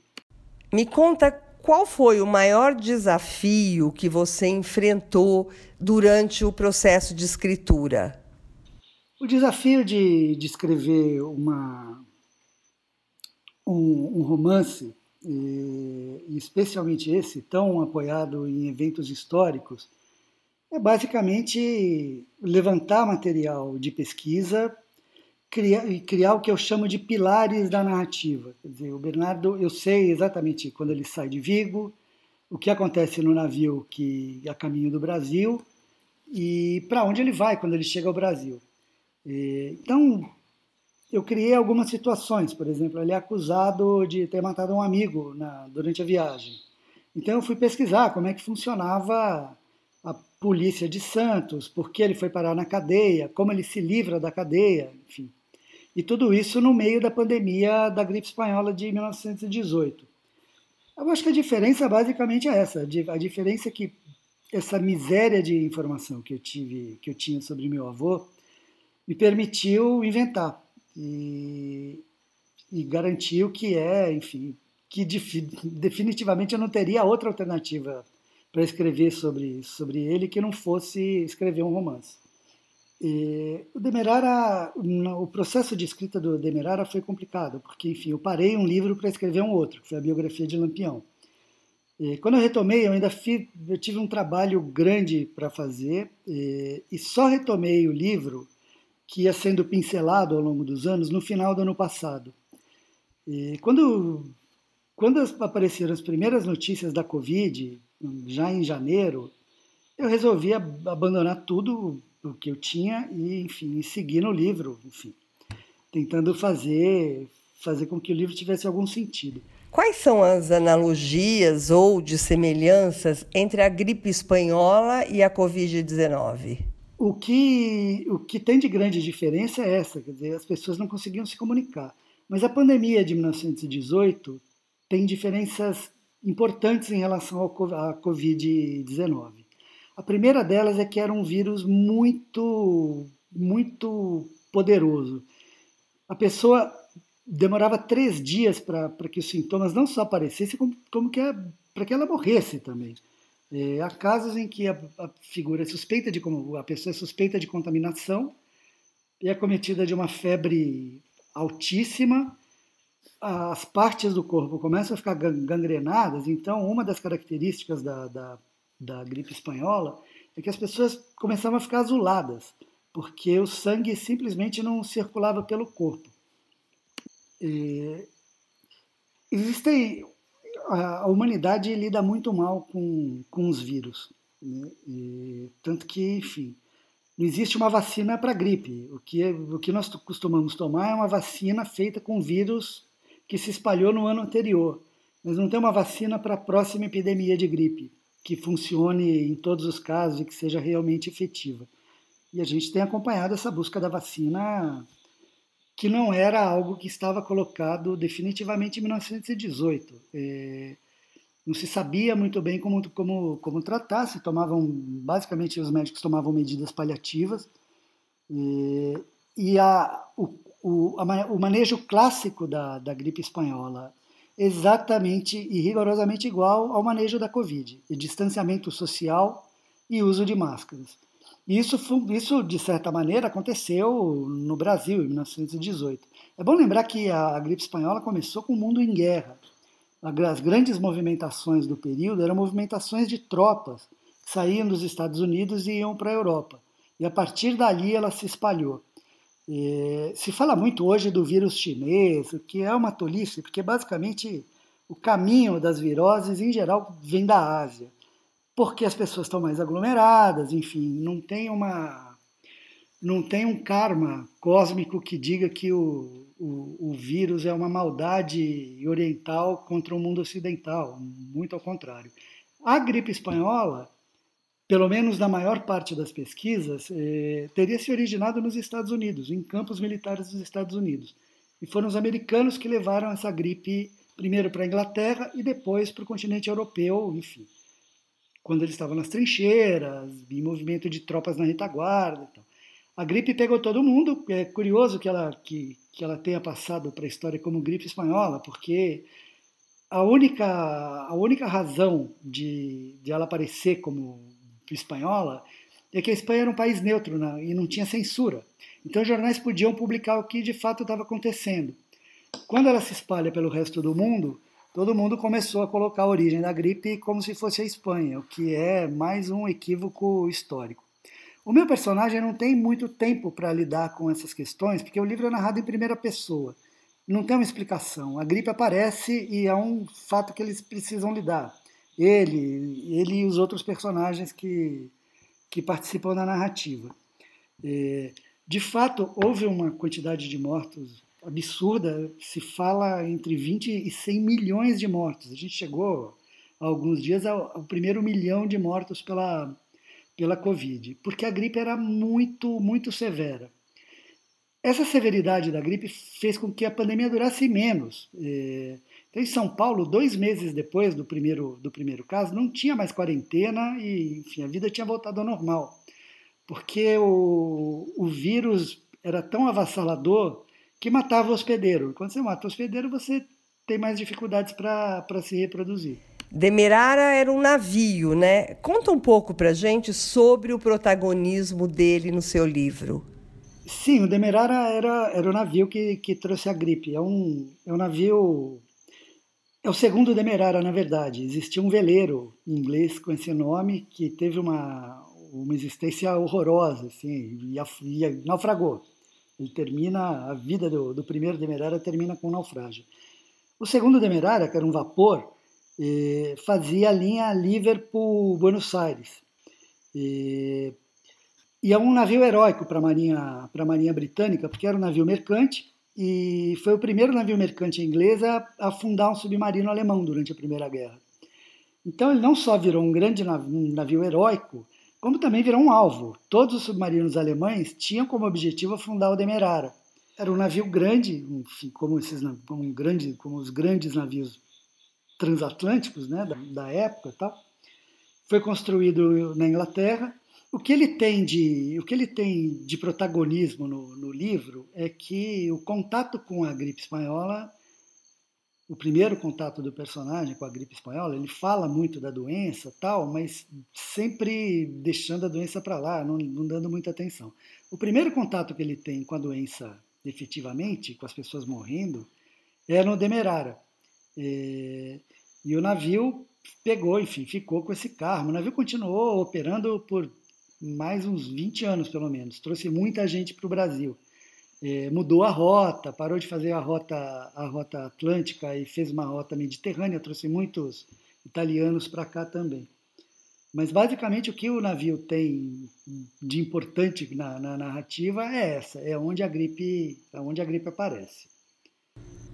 Me conta qual foi o maior desafio que você enfrentou durante o processo de escritura? O desafio de, de escrever uma, um, um romance, e, especialmente esse, tão apoiado em eventos históricos, é basicamente levantar material de pesquisa criar, e criar o que eu chamo de pilares da narrativa. Quer dizer, o Bernardo, eu sei exatamente quando ele sai de Vigo, o que acontece no navio que é a caminho do Brasil e para onde ele vai quando ele chega ao Brasil. Então, eu criei algumas situações. Por exemplo, ele é acusado de ter matado um amigo na, durante a viagem. Então eu fui pesquisar como é que funcionava polícia de Santos, por que ele foi parar na cadeia, como ele se livra da cadeia, enfim. E tudo isso no meio da pandemia da gripe espanhola de 1918. Eu acho que a diferença basicamente é essa, a diferença é que essa miséria de informação que eu tive, que eu tinha sobre meu avô, me permitiu inventar e, e garantiu que é, enfim, que definitivamente eu não teria outra alternativa para escrever sobre, sobre ele que não fosse escrever um romance. E o Demerara, o processo de escrita do Demerara foi complicado, porque, enfim, eu parei um livro para escrever um outro, que foi a biografia de Lampião. E quando eu retomei, eu ainda fiz, eu tive um trabalho grande para fazer, e, e só retomei o livro que ia sendo pincelado ao longo dos anos no final do ano passado. E quando, quando apareceram as primeiras notícias da Covid, já em janeiro, eu resolvi abandonar tudo o que eu tinha e, enfim, seguir no livro, enfim, tentando fazer fazer com que o livro tivesse algum sentido. Quais são as analogias ou de semelhanças entre a gripe espanhola e a Covid-19? O que, o que tem de grande diferença é essa, quer dizer, as pessoas não conseguiam se comunicar. Mas a pandemia de 1918 tem diferenças importantes em relação à Covid-19. A primeira delas é que era um vírus muito, muito poderoso. a pessoa demorava três dias para que os sintomas não só aparecessem, como, como que para que ela morresse também. É, há casos em que a, a, figura é suspeita de como a pessoa é suspeita de contaminação e é cometida de uma febre altíssima, as partes do corpo começam a ficar gangrenadas. Então, uma das características da, da, da gripe espanhola é que as pessoas começavam a ficar azuladas, porque o sangue simplesmente não circulava pelo corpo. E existem a, humanidade lida muito mal com, com os vírus, né? e, tanto que, enfim, não existe uma vacina para gripe. O que, o que nós costumamos tomar é uma vacina feita com vírus que se espalhou no ano anterior, mas não tem uma vacina para a próxima epidemia de gripe que funcione em todos os casos e que seja realmente efetiva. E a gente tem acompanhado essa busca da vacina que não era algo que estava colocado definitivamente em 1918. É, não se sabia muito bem como, como, como tratar, se tomavam, basicamente os médicos tomavam medidas paliativas, e, e a, o, o, a, o manejo clássico da, da gripe espanhola exatamente e rigorosamente igual ao manejo da Covid, e distanciamento social e uso de máscaras. Isso, isso, de certa maneira, aconteceu no Brasil, em 1918. É bom lembrar que a, a gripe espanhola começou com o mundo em guerra. As grandes movimentações do período eram movimentações de tropas que saíam dos Estados Unidos e iam para a Europa. E a partir dali ela se espalhou. E se fala muito hoje do vírus chinês, o que é uma tolice, porque basicamente o caminho das viroses, em geral, vem da Ásia porque as pessoas estão mais aglomeradas, enfim, não tem uma não tem um karma cósmico que diga que o, o, o, vírus é uma maldade oriental contra o mundo ocidental, muito ao contrário. A gripe espanhola, pelo menos na maior parte das pesquisas, eh, teria se originado nos Estados Unidos, em campos militares dos Estados Unidos. E foram os americanos que levaram essa gripe primeiro para a Inglaterra e depois para o continente europeu, enfim quando eles estavam nas trincheiras, em movimento de tropas na retaguarda. Então. A gripe pegou todo mundo. É curioso que ela, que, que ela tenha passado para a história como gripe espanhola, porque a única, a única razão de, de ela aparecer como espanhola é que a Espanha era um país neutro né, e não tinha censura. Então, jornais podiam publicar o que de fato estava acontecendo. Quando ela se espalha pelo resto do mundo, todo mundo começou a colocar a origem da gripe como se fosse a Espanha, o que é mais um equívoco histórico. O meu personagem não tem muito tempo para lidar com essas questões, porque o livro é narrado em primeira pessoa. Não tem uma explicação. A gripe aparece e é um fato que eles precisam lidar. Ele, ele e os outros personagens que, que participam da narrativa. É, de fato, houve uma quantidade de mortos absurda, se fala entre 20 e 100 milhões de mortos. A gente chegou há alguns dias ao, ao primeiro milhão de mortos pela, pela Covid, porque a gripe era muito, muito severa. Essa severidade da gripe fez com que a pandemia durasse menos. É, então, em São Paulo, dois meses depois do primeiro, do primeiro caso, não tinha mais quarentena e, enfim, a vida tinha voltado ao normal. Porque o, o vírus era tão avassalador que matava o hospedeiro. Quando você mata o hospedeiro, você tem mais dificuldades para se reproduzir. Demerara era um navio, né? Conta um pouco para gente sobre o protagonismo dele no seu livro. Sim, o Demerara era, era o navio que, que trouxe a gripe. É um, é um navio. É o segundo Demerara, na verdade. Existia um veleiro inglês com esse nome que teve uma, uma existência horrorosa, assim, e, e naufragou. Ele termina, a vida do, do primeiro Demerara termina com um naufrágio. O segundo Demerara, que era um vapor, fazia a linha Liverpool-Buenos Aires. E, e é um navio heróico para a Marinha, a Marinha Britânica, porque era um navio mercante e foi o primeiro navio mercante inglês a afundar um submarino alemão durante a Primeira Guerra. Então ele não só virou um grande navio, um navio heróico, como também virou um alvo. Todos os submarinos alemães tinham como objetivo afundar o Demerara. Era um navio grande, enfim, como, esses, como, um grande, como os grandes navios transatlânticos né, da, da época. Tal. Foi construído na Inglaterra o que ele tem de, o que ele tem de protagonismo no, no livro é que o contato com a gripe espanhola o primeiro contato do personagem com a gripe espanhola, ele fala muito da doença, tal, mas sempre deixando a doença para lá, não, não, dando muita atenção. O primeiro contato que ele tem com a doença, efetivamente, com as pessoas morrendo, é no Demerara. É, e o navio pegou, enfim, ficou com esse carro. O navio continuou operando por mais uns 20 anos, pelo menos. Trouxe muita gente para o Brasil é, mudou a rota, parou de fazer a rota, a rota atlântica e fez uma rota mediterrânea, trouxe muitos italianos para cá também. Mas basicamente o que o navio tem de importante na, na, narrativa é essa, é onde a gripe, é onde a gripe aparece.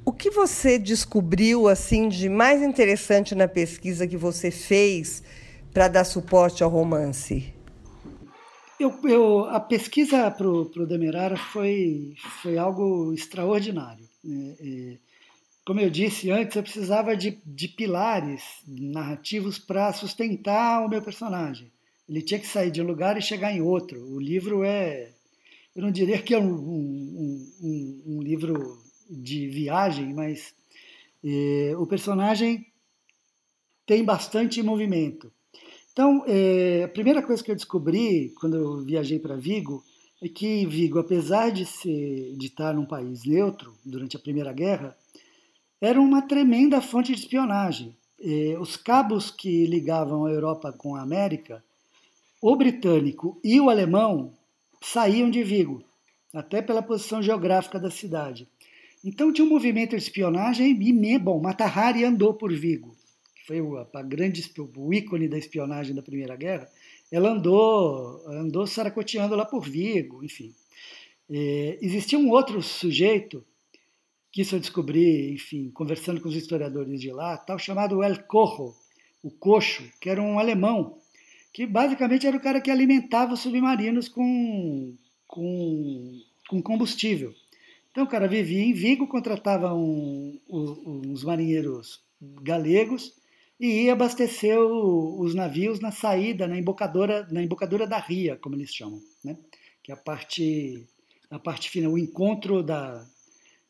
O que você descobriu assim de mais interessante na pesquisa que você fez para dar suporte ao romance? Eu, eu, a pesquisa para o Demerara foi, foi algo extraordinário. Né? Como eu disse antes, eu precisava de, de pilares narrativos para sustentar o meu personagem. Ele tinha que sair de um lugar e chegar em outro. O livro é. Eu não diria que é um, um, um, um livro de viagem, mas é, o personagem tem bastante movimento. Então, é, a primeira coisa que eu descobri quando eu viajei para Vigo é que Vigo, apesar de, ser, de estar num país neutro durante a Primeira Guerra, era uma tremenda fonte de espionagem. É, os cabos que ligavam a Europa com a América, o britânico e o alemão saíam de Vigo, até pela posição geográfica da cidade. Então tinha um movimento de espionagem e, bom, Matahari andou por Vigo foi a grande, o ícone da espionagem da Primeira Guerra, ela andou, andou saracoteando lá por Vigo, enfim. É, existia um outro sujeito, que isso eu descobri, enfim, conversando com os historiadores de lá, tal, chamado El Corro, o Coxo, que era um alemão, que basicamente era o cara que alimentava os submarinos com, com, com combustível. Então o cara vivia em Vigo, contratava um, um, uns marinheiros galegos e o, os navios na saída, na embocadora, na embocadura da ria, como eles chamam, né? que é a parte, a parte final, o encontro da,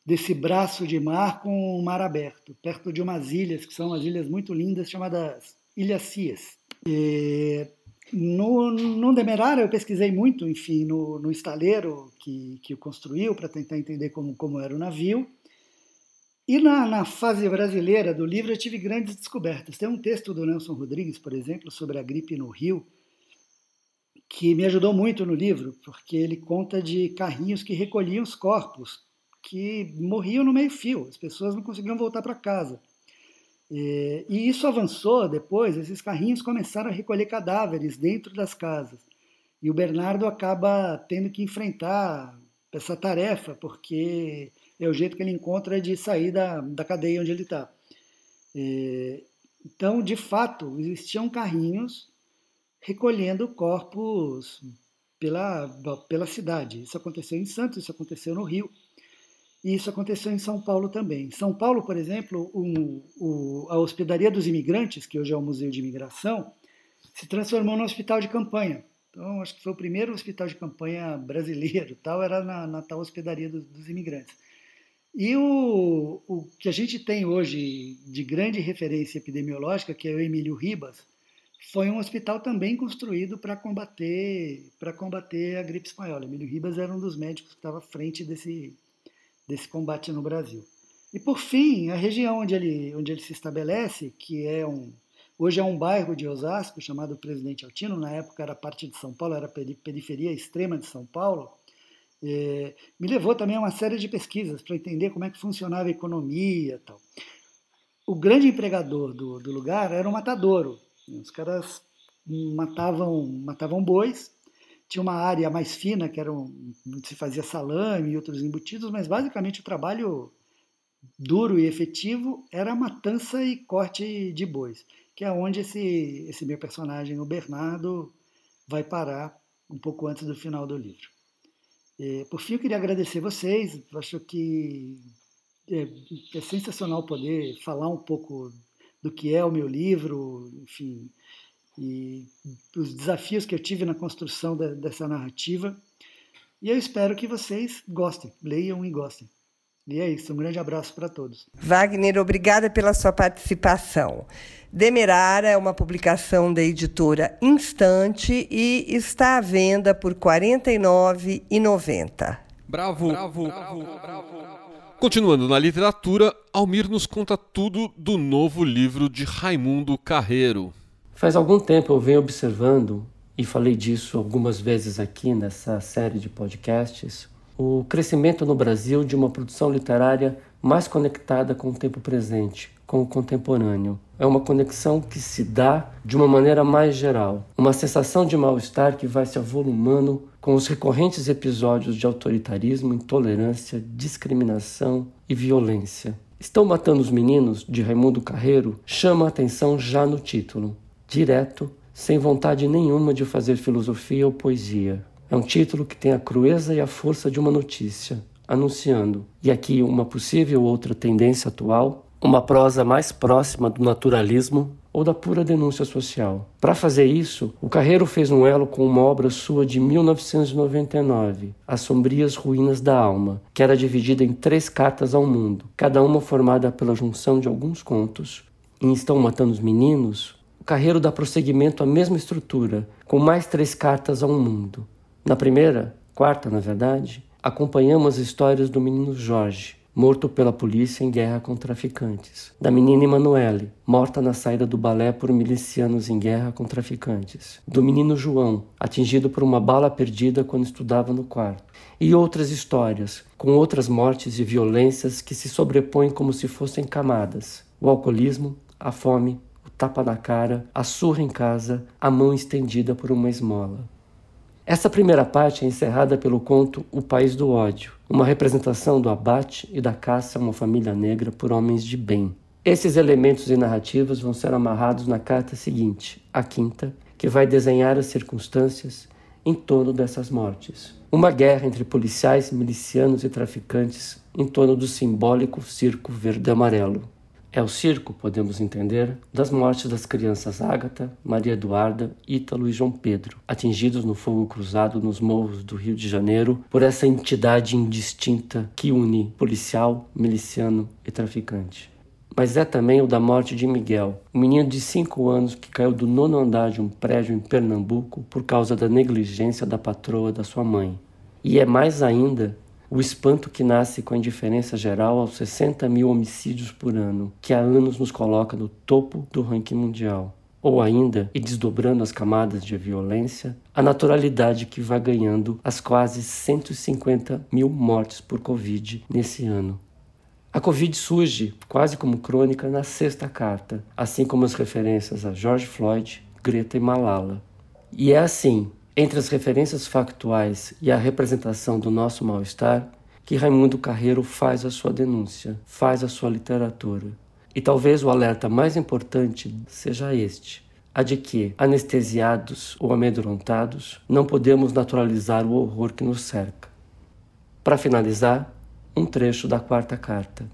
desse braço de mar com o mar aberto, perto de umas ilhas, que são umas ilhas muito lindas, chamadas Ilhas Cias. E no, no Demerara eu pesquisei muito, enfim, no, no estaleiro que, que o construiu, para tentar entender como, como era o navio, e na, na, fase brasileira do livro eu tive grandes descobertas. Tem um texto do Nelson Rodrigues, por exemplo, sobre a gripe no Rio, que me ajudou muito no livro, porque ele conta de carrinhos que recolhiam os corpos, que morriam no meio-fio, as pessoas não conseguiam voltar para casa. E, e isso avançou depois, esses carrinhos começaram a recolher cadáveres dentro das casas. E o Bernardo acaba tendo que enfrentar essa tarefa, porque é o jeito que ele encontra de sair da, da cadeia onde ele está. É, então, de fato, existiam carrinhos recolhendo corpos pela, pela cidade. Isso aconteceu em Santos, isso aconteceu no Rio, e isso aconteceu em São Paulo também. Em São Paulo, por exemplo, um, o, a Hospedaria dos Imigrantes, que hoje é o Museu de Imigração, se transformou num hospital de campanha. Então, acho que foi o primeiro hospital de campanha brasileiro, tal, era na, na tal Hospedaria dos, dos Imigrantes. E o, o que a gente tem hoje de grande referência epidemiológica, que é o Emílio Ribas, foi um hospital também construído para combater para combater a gripe espanhola. Emílio Ribas era um dos médicos que estava à frente desse desse combate no Brasil. E por fim, a região onde ele onde ele se estabelece, que é um hoje é um bairro de Osasco chamado Presidente Altino, na época era parte de São Paulo, era periferia extrema de São Paulo. É, me levou também a uma série de pesquisas para entender como é que funcionava a economia tal. O grande empregador do, do lugar era o matadouro. Os caras matavam, matavam bois, tinha uma área mais fina, que era um, se fazia salame e outros embutidos, mas basicamente o trabalho duro e efetivo era matança e corte de bois, que é onde esse, esse meu personagem, o Bernardo, vai parar um pouco antes do final do livro. É, por fim, eu queria agradecer vocês. Acho que é, é, sensacional poder falar um pouco do que é o meu livro, enfim, e os desafios que eu tive na construção de, dessa narrativa. E eu espero que vocês gostem, leiam e gostem. E é isso, um grande abraço para todos. Wagner, obrigada pela sua participação. Demerara é uma publicação da editora Instante e está à venda por R$ 49,90. Bravo, bravo, bravo, bravo. Continuando na literatura, Almir nos conta tudo do novo livro de Raimundo Carreiro. Faz algum tempo eu venho observando, e falei disso algumas vezes aqui nessa série de podcasts, o crescimento no Brasil de uma produção literária mais conectada com o tempo presente, com o contemporâneo. É uma conexão que se dá de uma maneira mais geral, uma sensação de mal-estar que vai se avolumando com os recorrentes episódios de autoritarismo, intolerância, discriminação e violência. Estão Matando os Meninos, de Raimundo Carreiro, chama a atenção já no título. Direto, sem vontade nenhuma de fazer filosofia ou poesia. É um título que tem a crueza e a força de uma notícia, anunciando, e aqui uma possível outra tendência atual, uma prosa mais próxima do naturalismo ou da pura denúncia social. Para fazer isso, o Carreiro fez um elo com uma obra sua de 1999, As Sombrias Ruínas da Alma, que era dividida em três cartas ao mundo, cada uma formada pela junção de alguns contos. Em Estão Matando os Meninos, o Carreiro dá prosseguimento à mesma estrutura, com mais três cartas ao mundo, na primeira, quarta na verdade, acompanhamos as histórias do menino Jorge, morto pela polícia em guerra com traficantes, da menina Emanuele, morta na saída do balé por milicianos em guerra com traficantes, do menino João, atingido por uma bala perdida quando estudava no quarto, e outras histórias, com outras mortes e violências que se sobrepõem como se fossem camadas: o alcoolismo, a fome, o tapa na cara, a surra em casa, a mão estendida por uma esmola. Essa primeira parte é encerrada pelo conto O País do Ódio, uma representação do abate e da caça a uma família negra por homens de bem. Esses elementos e narrativas vão ser amarrados na carta seguinte, a quinta, que vai desenhar as circunstâncias em torno dessas mortes. Uma guerra entre policiais, milicianos e traficantes em torno do simbólico circo verde-amarelo. É o circo, podemos entender, das mortes das crianças Ágata, Maria Eduarda, Ítalo e João Pedro, atingidos no fogo cruzado nos morros do Rio de Janeiro por essa entidade indistinta que une policial, miliciano e traficante. Mas é também o da morte de Miguel, um menino de 5 anos que caiu do nono andar de um prédio em Pernambuco por causa da negligência da patroa da sua mãe. E é mais ainda o espanto que nasce com a indiferença geral aos 60 mil homicídios por ano, que há anos nos coloca no topo do ranking mundial. Ou ainda, e desdobrando as camadas de violência, a naturalidade que vai ganhando as quase 150 mil mortes por Covid nesse ano. A Covid surge, quase como crônica, na sexta carta, assim como as referências a George Floyd, Greta e Malala. E é assim, entre as referências factuais e a representação do nosso mal-estar, que Raimundo Carreiro faz a sua denúncia, faz a sua literatura. E talvez o alerta mais importante seja este: a de que, anestesiados ou amedrontados, não podemos naturalizar o horror que nos cerca. Para finalizar, um trecho da quarta carta.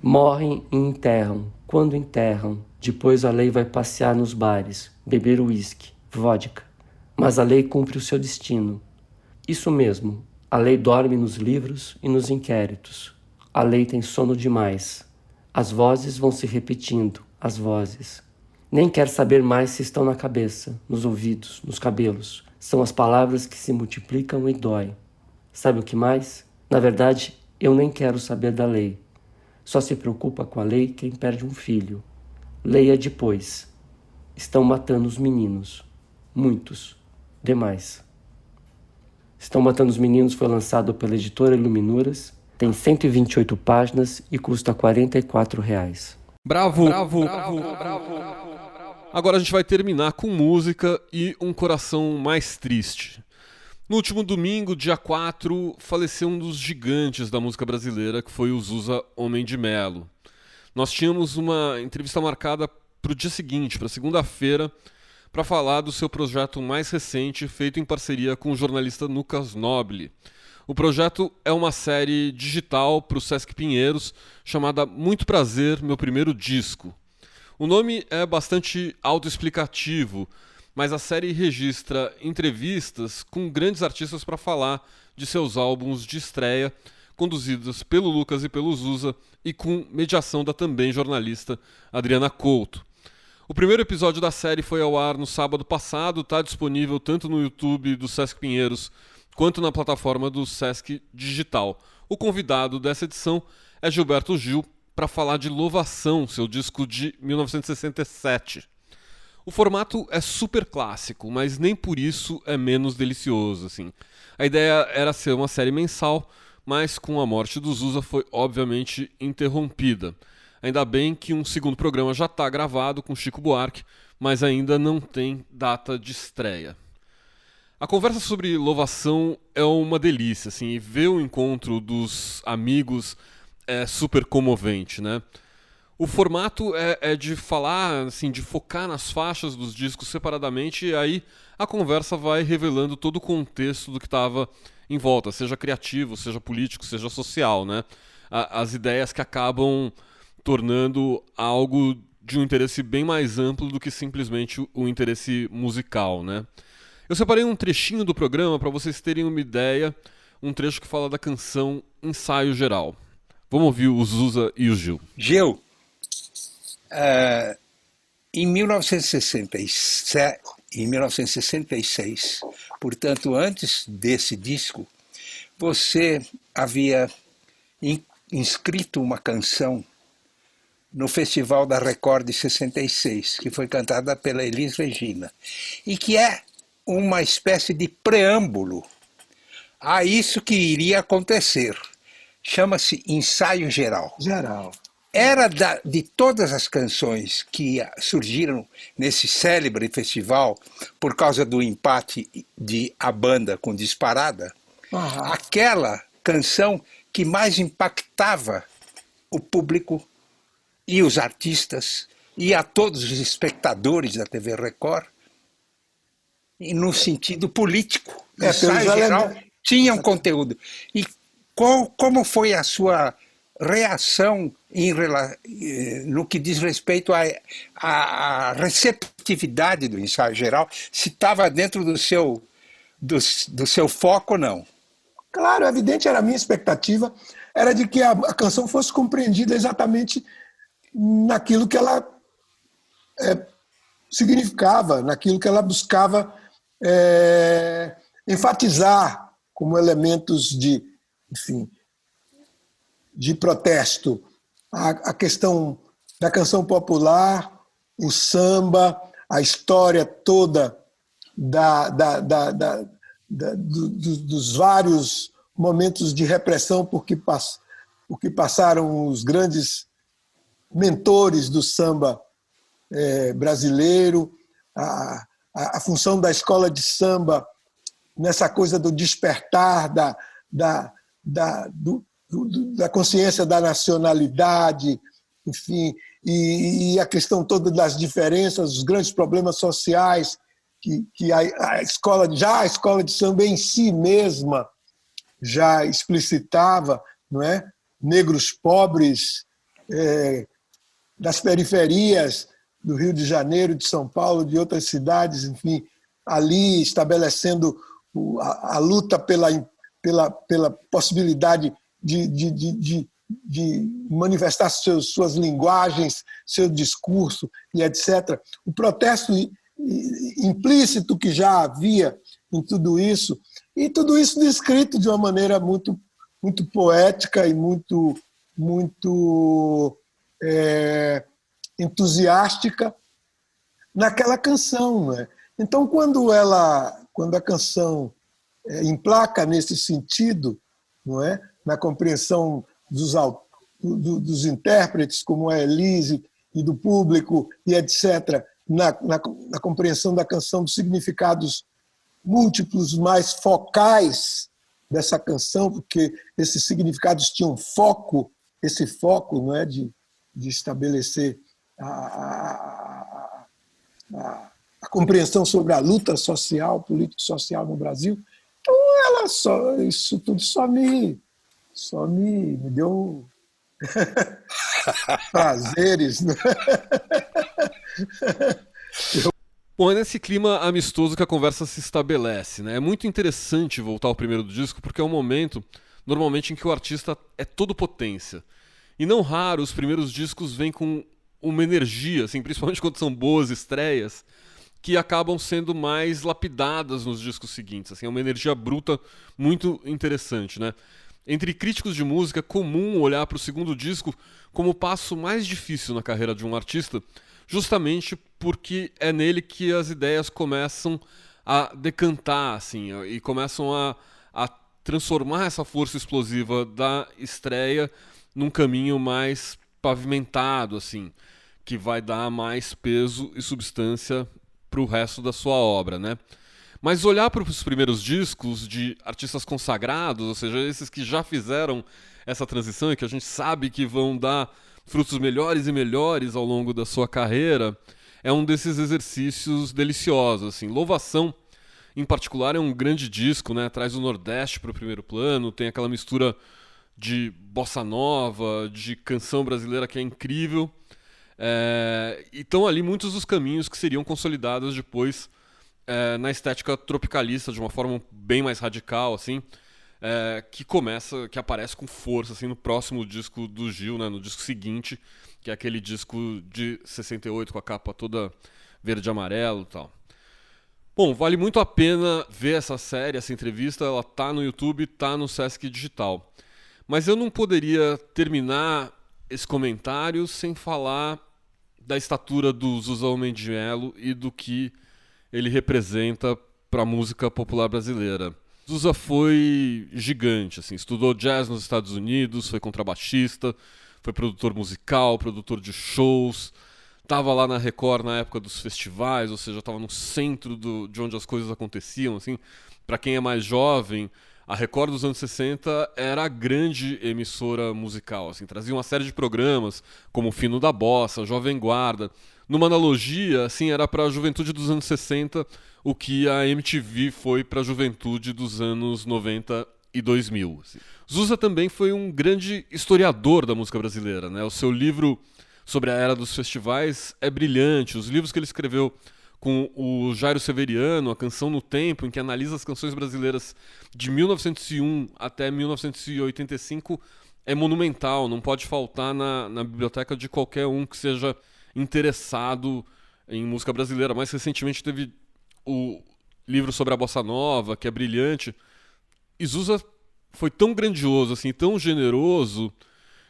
Morrem e enterram. Quando enterram, depois a lei vai passear nos bares, beber uísque, vodka mas a lei cumpre o seu destino. Isso mesmo, a lei dorme nos livros e nos inquéritos. A lei tem sono demais. As vozes vão se repetindo, as vozes. Nem quer saber mais se estão na cabeça, nos ouvidos, nos cabelos. São as palavras que se multiplicam e dói. Sabe o que mais? Na verdade, eu nem quero saber da lei. Só se preocupa com a lei quem perde um filho. Leia depois. Estão matando os meninos. Muitos demais. Estão Matando os Meninos foi lançado pela editora Iluminuras, tem 128 páginas e custa 44 reais. Bravo, bravo, bravo, bravo. Agora a gente vai terminar com música e um coração mais triste. No último domingo, dia 4, faleceu um dos gigantes da música brasileira, que foi o Zusa Homem de Melo. Nós tínhamos uma entrevista marcada para o dia seguinte, para segunda-feira, para falar do seu projeto mais recente, feito em parceria com o jornalista Lucas Nobile. O projeto é uma série digital para o Sesc Pinheiros chamada Muito Prazer, meu primeiro disco. O nome é bastante autoexplicativo, mas a série registra entrevistas com grandes artistas para falar de seus álbuns de estreia, conduzidos pelo Lucas e pelo Zusa e com mediação da também jornalista Adriana Couto. O primeiro episódio da série foi ao ar no sábado passado, está disponível tanto no YouTube do Sesc Pinheiros quanto na plataforma do Sesc Digital. O convidado dessa edição é Gilberto Gil para falar de Louvação, seu disco de 1967. O formato é super clássico, mas nem por isso é menos delicioso, assim. A ideia era ser uma série mensal, mas com a morte do Zusa foi obviamente interrompida. Ainda bem que um segundo programa já está gravado com Chico Buarque, mas ainda não tem data de estreia. A conversa sobre louvação é uma delícia, assim, e ver o encontro dos amigos é super comovente, né? O formato é, é, de falar, assim, de focar nas faixas dos discos separadamente, e aí a conversa vai revelando todo o contexto do que estava em volta, seja criativo, seja político, seja social, né? as ideias que acabam tornando algo de um interesse bem mais amplo do que simplesmente o interesse musical, né? Eu separei um trechinho do programa para vocês terem uma ideia, um trecho que fala da canção Ensaio Geral. Vamos ouvir o Zusa e o Gil. Gil, uh, em 1967, em 1966, portanto, antes desse disco, você havia inscrito uma canção no Festival da Record de 66, que foi cantada pela Elis Regina, e que é uma espécie de preâmbulo a isso que iria acontecer chama-se Ensaio Geral. Geral. Era da, de todas as canções que surgiram nesse célebre festival por causa do empate de a banda com Disparada, uhum. aquela canção que mais impactava o público e os artistas e a todos os espectadores da TV Record e no sentido político. É, ensaio geral tinha um conteúdo. E qual, como foi a sua reação em, eh, no que diz respeito à receptividade do ensaio geral, se estava dentro do seu, do, do seu foco ou não? Claro, evidente, era a minha expectativa, era de que a, a canção fosse compreendida exatamente naquilo que ela é, significava, naquilo que ela buscava é, enfatizar como elementos de enfim, de protesto. A, a questão da canção popular, o samba, a história toda da, da, da, da, da do, dos vários momentos de repressão por que, pass, por que passaram os grandes mentores do samba é, brasileiro, a, a, a, função da escola de samba nessa coisa do despertar da, da, da, do, do, da consciência da nacionalidade, enfim, e, e, a questão toda das diferenças, os grandes problemas sociais que, que a, a, escola, já a escola de samba em si mesma já explicitava, não é? Negros pobres é, das periferias do Rio de Janeiro, de São Paulo, de outras cidades, enfim, ali estabelecendo a, a luta pela pela, pela possibilidade de, de, de, de manifestar seus, suas linguagens, seu discurso e etc. O protesto implícito que já havia em tudo isso, e tudo isso descrito de uma maneira muito, muito poética e muito, muito é, entusiástica naquela canção. Né? Então, quando ela, quando a canção é, emplaca nesse sentido, não é? na compreensão dos, do, dos intérpretes, como a Elise, e do público, e etc., na, na, na compreensão da canção, dos significados múltiplos, mais focais dessa canção, porque esses significados tinham foco, esse foco não é de, de estabelecer a, a, a, a compreensão sobre a luta social, político-social no Brasil. Então, ela só, isso tudo só me, só me, me deu. <laughs> prazeres. Né? Bom, é nesse clima amistoso que a conversa se estabelece. Né? É muito interessante voltar ao primeiro do disco, porque é um momento, normalmente, em que o artista é todo potência. E não raro, os primeiros discos vêm com uma energia, assim, principalmente quando são boas estreias, que acabam sendo mais lapidadas nos discos seguintes. Assim, é uma energia bruta muito interessante, né? Entre críticos de música, é comum olhar para o segundo disco como o passo mais difícil na carreira de um artista, justamente porque é nele que as ideias começam a decantar, assim, e começam a, a transformar essa força explosiva da estreia num caminho mais pavimentado, assim, que vai dar mais peso e substância para o resto da sua obra, né? Mas olhar para os primeiros discos de artistas consagrados, ou seja, esses que já fizeram essa transição e que a gente sabe que vão dar frutos melhores e melhores ao longo da sua carreira, é um desses exercícios deliciosos. Assim. Louvação, em particular, é um grande disco, né? traz o Nordeste para o primeiro plano, tem aquela mistura de bossa nova, de canção brasileira que é incrível. É, e estão ali muitos dos caminhos que seriam consolidados depois é, na estética tropicalista de uma forma bem mais radical, assim, é, que começa, que aparece com força assim no próximo disco do Gil, né, no disco seguinte, que é aquele disco de 68 com a capa toda verde e amarelo, tal. Bom, vale muito a pena ver essa série, essa entrevista, ela tá no YouTube, tá no Sesc Digital. Mas eu não poderia terminar esse comentário sem falar da estatura do de Melo e do que ele representa para a música popular brasileira. Zusa foi gigante, assim, estudou jazz nos Estados Unidos, foi contrabaixista, foi produtor musical, produtor de shows, estava lá na Record na época dos festivais, ou seja, estava no centro do, de onde as coisas aconteciam, assim. Para quem é mais jovem, a Record dos anos 60 era a grande emissora musical, assim, trazia uma série de programas, como o Fino da Bossa, Jovem Guarda. Numa analogia, assim, era para a juventude dos anos 60 o que a MTV foi para a juventude dos anos 90 e 2000. Assim. Zusa também foi um grande historiador da música brasileira, né? O seu livro sobre a era dos festivais é brilhante, os livros que ele escreveu com o Jairo Severiano, a Canção no Tempo, em que analisa as canções brasileiras de 1901 até 1985, é monumental, não pode faltar na, na biblioteca de qualquer um que seja interessado em música brasileira. Mais recentemente teve o livro sobre a bossa nova, que é brilhante. Izusa foi tão grandioso, assim, tão generoso,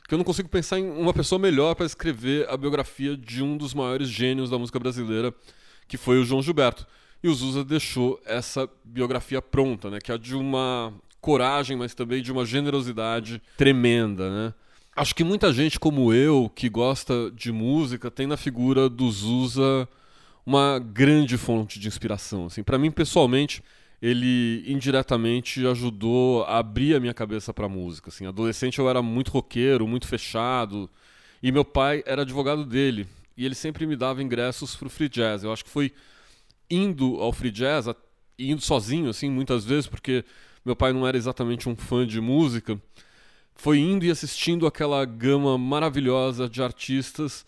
que eu não consigo pensar em uma pessoa melhor para escrever a biografia de um dos maiores gênios da música brasileira, que foi o João Gilberto. E o Zusa deixou essa biografia pronta, né, que é de uma coragem, mas também de uma generosidade tremenda, né? Acho que muita gente como eu, que gosta de música, tem na figura do Zusa uma grande fonte de inspiração. Assim, para mim pessoalmente, ele indiretamente ajudou a abrir a minha cabeça para música. Assim, adolescente eu era muito roqueiro, muito fechado, e meu pai era advogado dele e ele sempre me dava ingressos para o free jazz. Eu acho que foi indo ao free jazz, indo sozinho, assim, muitas vezes, porque meu pai não era exatamente um fã de música. Foi indo e assistindo aquela gama maravilhosa de artistas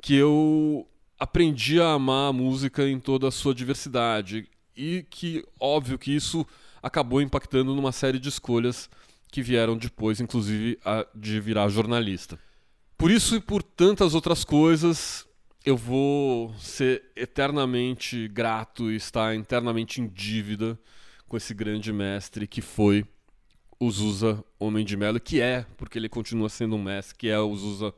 que eu aprendi a amar a música em toda a sua diversidade. E que, óbvio, que isso acabou impactando numa série de escolhas que vieram depois, inclusive, a de virar jornalista. Por isso e por tantas outras coisas, eu vou ser eternamente grato e estar internamente em dívida com esse grande mestre que foi o Zusa Homem de Melo, que é, porque ele continua sendo um mestre, que é o Zusa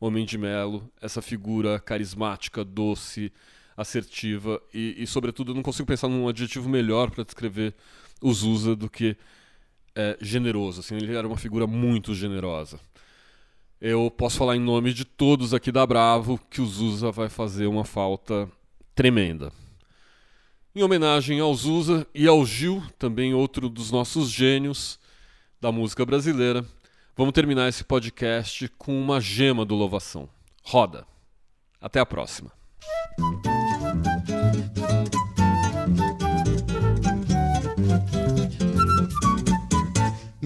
Homem de Melo, essa figura carismática, doce, assertiva e, e sobretudo, eu não consigo pensar num adjetivo melhor para descrever o Zusa do que é, generoso. Assim, ele era uma figura muito generosa eu posso falar em nome de todos aqui da Bravo que o Zusa vai fazer uma falta tremenda. Em homenagem ao Zusa e ao Gil, também outro dos nossos gênios da música brasileira, vamos terminar esse podcast com uma gema do Louvação. Roda. Até a próxima.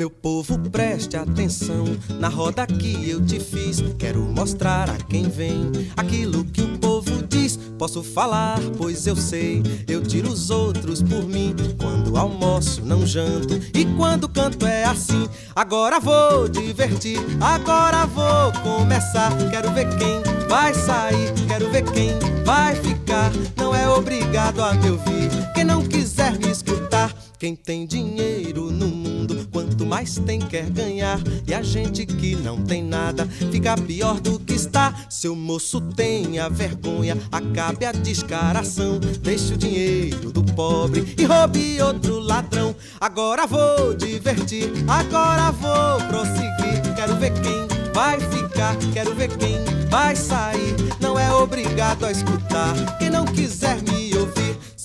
Meu povo, preste atenção na roda que eu te fiz. Quero mostrar a quem vem aquilo que o povo diz. Posso falar, pois eu sei. Eu tiro os outros por mim. Quando almoço, não janto. E quando canto é assim. Agora vou divertir, agora vou começar. Quero ver quem vai sair, quero ver quem vai ficar. Não é obrigado a me ouvir. Quem não quiser me escutar, quem tem dinheiro no mundo, quanto mais tem quer ganhar. E a gente que não tem nada, fica pior do que está. Seu moço tenha vergonha, acabe a descaração. Deixe o dinheiro do pobre e roube outro ladrão. Agora vou divertir, agora vou prosseguir. Quero ver quem vai ficar, quero ver quem vai sair. Não é obrigado a escutar, quem não quiser me.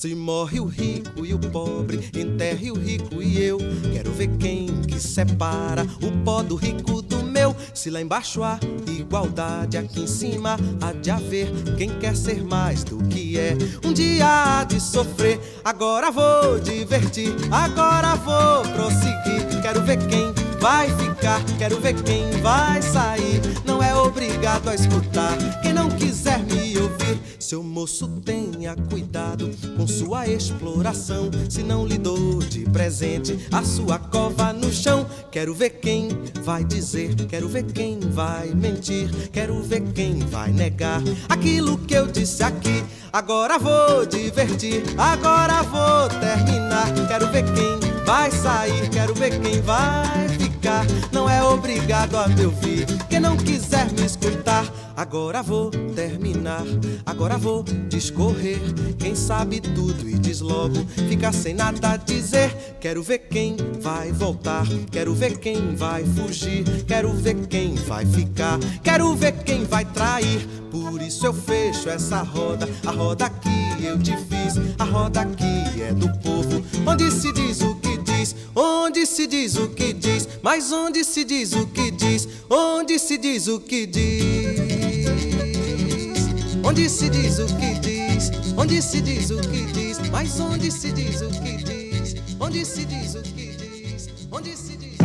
Se morre o rico e o pobre, enterre o rico e eu. Quero ver quem que separa o pó do rico do meu. Se lá embaixo há igualdade, aqui em cima há de haver quem quer ser mais do que é. Um dia há de sofrer, agora vou divertir, agora vou prosseguir. Quero ver quem vai ficar, quero ver quem vai sair. Não é obrigado a escutar, quem não quiser me ouvir. Seu moço tenha cuidado com sua exploração. Se não lhe dou de presente a sua cova no chão. Quero ver quem vai dizer, quero ver quem vai mentir. Quero ver quem vai negar aquilo que eu disse aqui. Agora vou divertir, agora vou terminar. Quero ver quem vai sair, quero ver quem vai ficar. Não é obrigado a me ouvir, quem não quiser me escutar. Agora vou terminar, agora vou discorrer. Quem sabe tudo e diz logo, fica sem nada a dizer. Quero ver quem vai voltar, quero ver quem vai fugir, quero ver quem vai ficar, quero ver quem vai trair. Por isso eu fecho essa roda, a roda que eu te fiz, a roda que é do povo, onde se diz o diz, onde se diz o que diz, mas onde se diz o que diz, onde se diz o que diz. Onde se diz o que diz, onde se diz o que diz, mas onde se diz o que diz, onde se diz o que diz, onde se diz.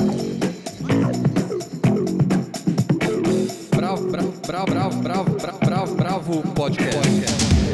Bravo, bravo, bravo, bravo, bravo, bravo, bravo, bravo podcast.